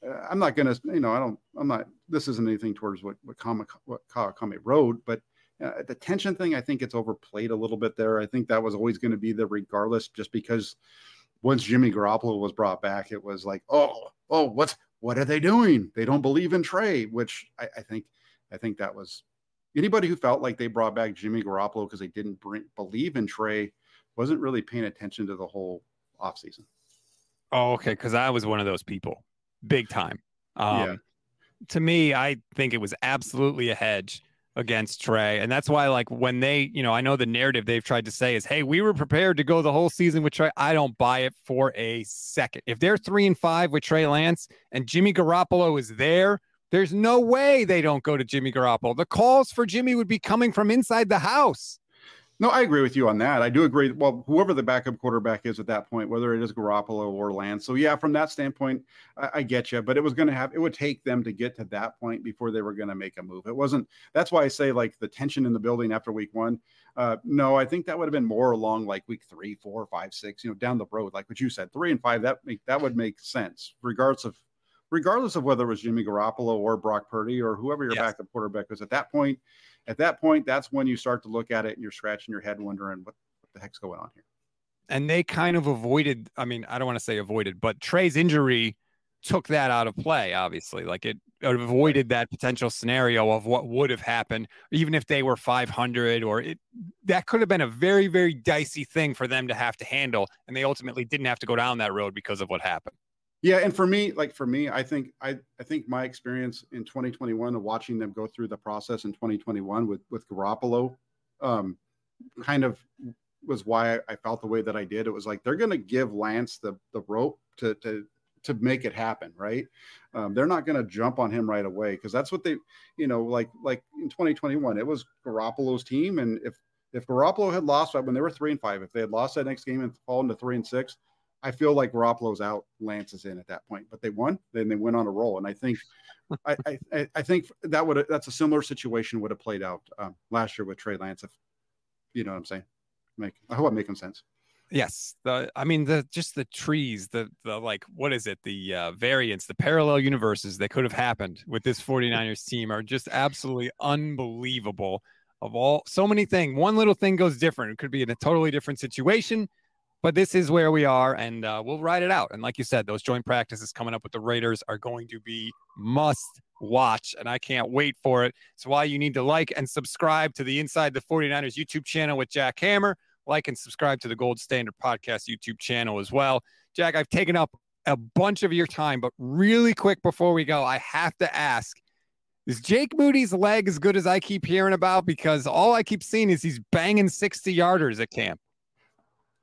I'm not going to, you know, I don't, I'm not, this isn't anything towards what, what, Kama, what Kawakami wrote, but uh, the tension thing, I think it's overplayed a little bit there. I think that was always going to be the regardless, just because once Jimmy Garoppolo was brought back, it was like, oh, oh, what's, what are they doing? They don't believe in Trey, which I, I think, I think that was anybody who felt like they brought back Jimmy Garoppolo because they didn't bring, believe in Trey wasn't really paying attention to the whole offseason. Oh, okay. Cause I was one of those people big time. Um, yeah. To me, I think it was absolutely a hedge against Trey. And that's why, like, when they, you know, I know the narrative they've tried to say is, hey, we were prepared to go the whole season with Trey. I don't buy it for a second. If they're three and five with Trey Lance and Jimmy Garoppolo is there, there's no way they don't go to Jimmy Garoppolo. The calls for Jimmy would be coming from inside the house. No, I agree with you on that. I do agree. Well, whoever the backup quarterback is at that point, whether it is Garoppolo or Lance. So yeah, from that standpoint, I, I get you. But it was going to have it would take them to get to that point before they were going to make a move. It wasn't. That's why I say like the tension in the building after week one. Uh, no, I think that would have been more along like week three, four, five, six. You know, down the road, like what you said, three and five. That make that would make sense, regardless of regardless of whether it was Jimmy Garoppolo or Brock Purdy or whoever your yes. backup quarterback was. At that point at that point, that's when you start to look at it and you're scratching your head wondering what, what the heck's going on here. And they kind of avoided, I mean, I don't want to say avoided, but Trey's injury took that out of play, obviously. Like it, avoided that potential scenario of what would have happened, even if they were 500 or it, that could have been a very, very dicey thing for them to have to handle. And they ultimately didn't have to go down that road because of what happened. Yeah, and for me, like for me, I think I I think my experience in 2021 of watching them go through the process in 2021 with with Garoppolo, um, kind of was why I felt the way that I did. It was like they're going to give Lance the the rope to to to make it happen, right? Um, they're not going to jump on him right away because that's what they, you know, like like in 2021, it was Garoppolo's team, and if if Garoppolo had lost when they were three and five, if they had lost that next game and fallen to three and six, I feel like Garoppolo's out, Lance is in at that point. But they won, then they went on a roll, and I think, I, I, I think that would that's a similar situation would have played out um, last year with Trey Lance. If you know what I'm saying, make I hope I'm making sense. Yes, the I mean the just the trees, the the like what is it? The uh, variants, the parallel universes that could have happened with this 49ers team are just absolutely unbelievable. Of all so many things, one little thing goes different. It could be in a totally different situation, but this is where we are, and uh, we'll ride it out. And like you said, those joint practices coming up with the Raiders are going to be must watch, and I can't wait for it. It's why you need to like and subscribe to the Inside the 49ers YouTube channel with Jack Hammer like and subscribe to the Gold Standard Podcast YouTube channel as well. Jack, I've taken up a bunch of your time, but really quick before we go, I have to ask is Jake Moody's leg as good as I keep hearing about? Because all I keep seeing is he's banging 60 yarders at camp.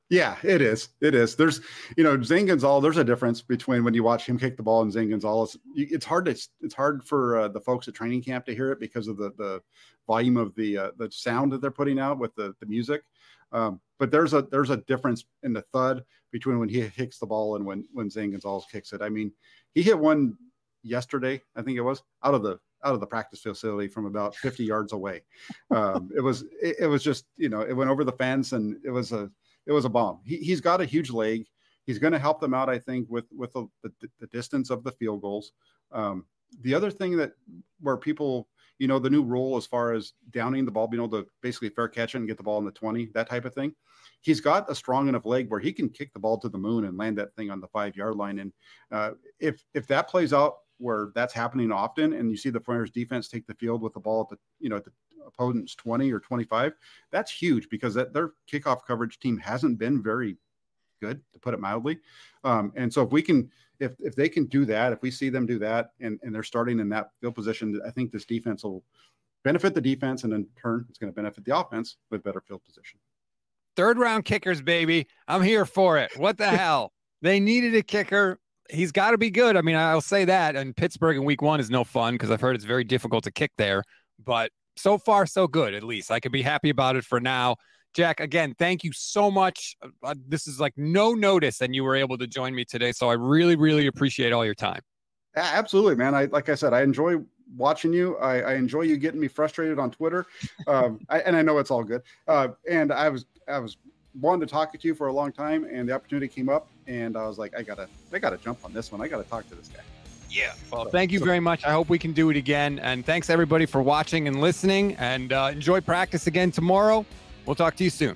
Yeah, it is. It is. There's, you know, Zane Gonzalez. There's a difference between when you watch him kick the ball and Zane Gonzalez. It's hard to it's hard for uh, the folks at training camp to hear it because of the the volume of the uh, the sound that they're putting out with the the music. Um, but there's a there's a difference in the thud between when he kicks the ball and when when Zane Gonzalez kicks it. I mean, he hit one yesterday, I think it was, out of the out of the practice facility from about 50 yards away. Um, it was it, it, was just you know it went over the fence and it was a it was a bomb. He, he's got a huge leg. He's going to help them out, I think, with with the, the, the distance of the field goals. Um, the other thing that where people you know, the new rule as far as downing the ball, being able to basically fair catch it and get the ball in the 20, that type of thing. He's got a strong enough leg where he can kick the ball to the moon and land that thing on the five yard line. And uh, if if that plays out where that's happening often, and you see the Niners defense take the field with the ball at the you know at the opponent's 20 or 25, that's huge because that their kickoff coverage team hasn't been very good to put it mildly. Um, and so if we can if if they can do that, if we see them do that, and and they're starting in that field position, I think this defense will benefit the defense, and in turn, it's going to benefit the offense with better field position. Third round kickers, baby. I'm here for it. What the hell? They needed a kicker. He's got to be good. I mean, I'll say that. And Pittsburgh in week one is no fun because I've heard it's very difficult to kick there. But so far, so good, at least. I could be happy about it for now. Jack, again, thank you so much. Uh, this is like no notice, and you were able to join me today. So I really, really appreciate all your time. Absolutely, man. I like I said, I enjoy watching you. I, I enjoy you getting me frustrated on Twitter, um, I, and I know it's all good. Uh, and I was I was wanting to talk to you for a long time, and the opportunity came up, and I was like, I gotta I gotta jump on this one. I gotta talk to this guy. Yeah. Well, thank you very much. I hope we can do it again. And thanks everybody for watching and listening. And uh, enjoy practice again tomorrow. We'll talk to you soon.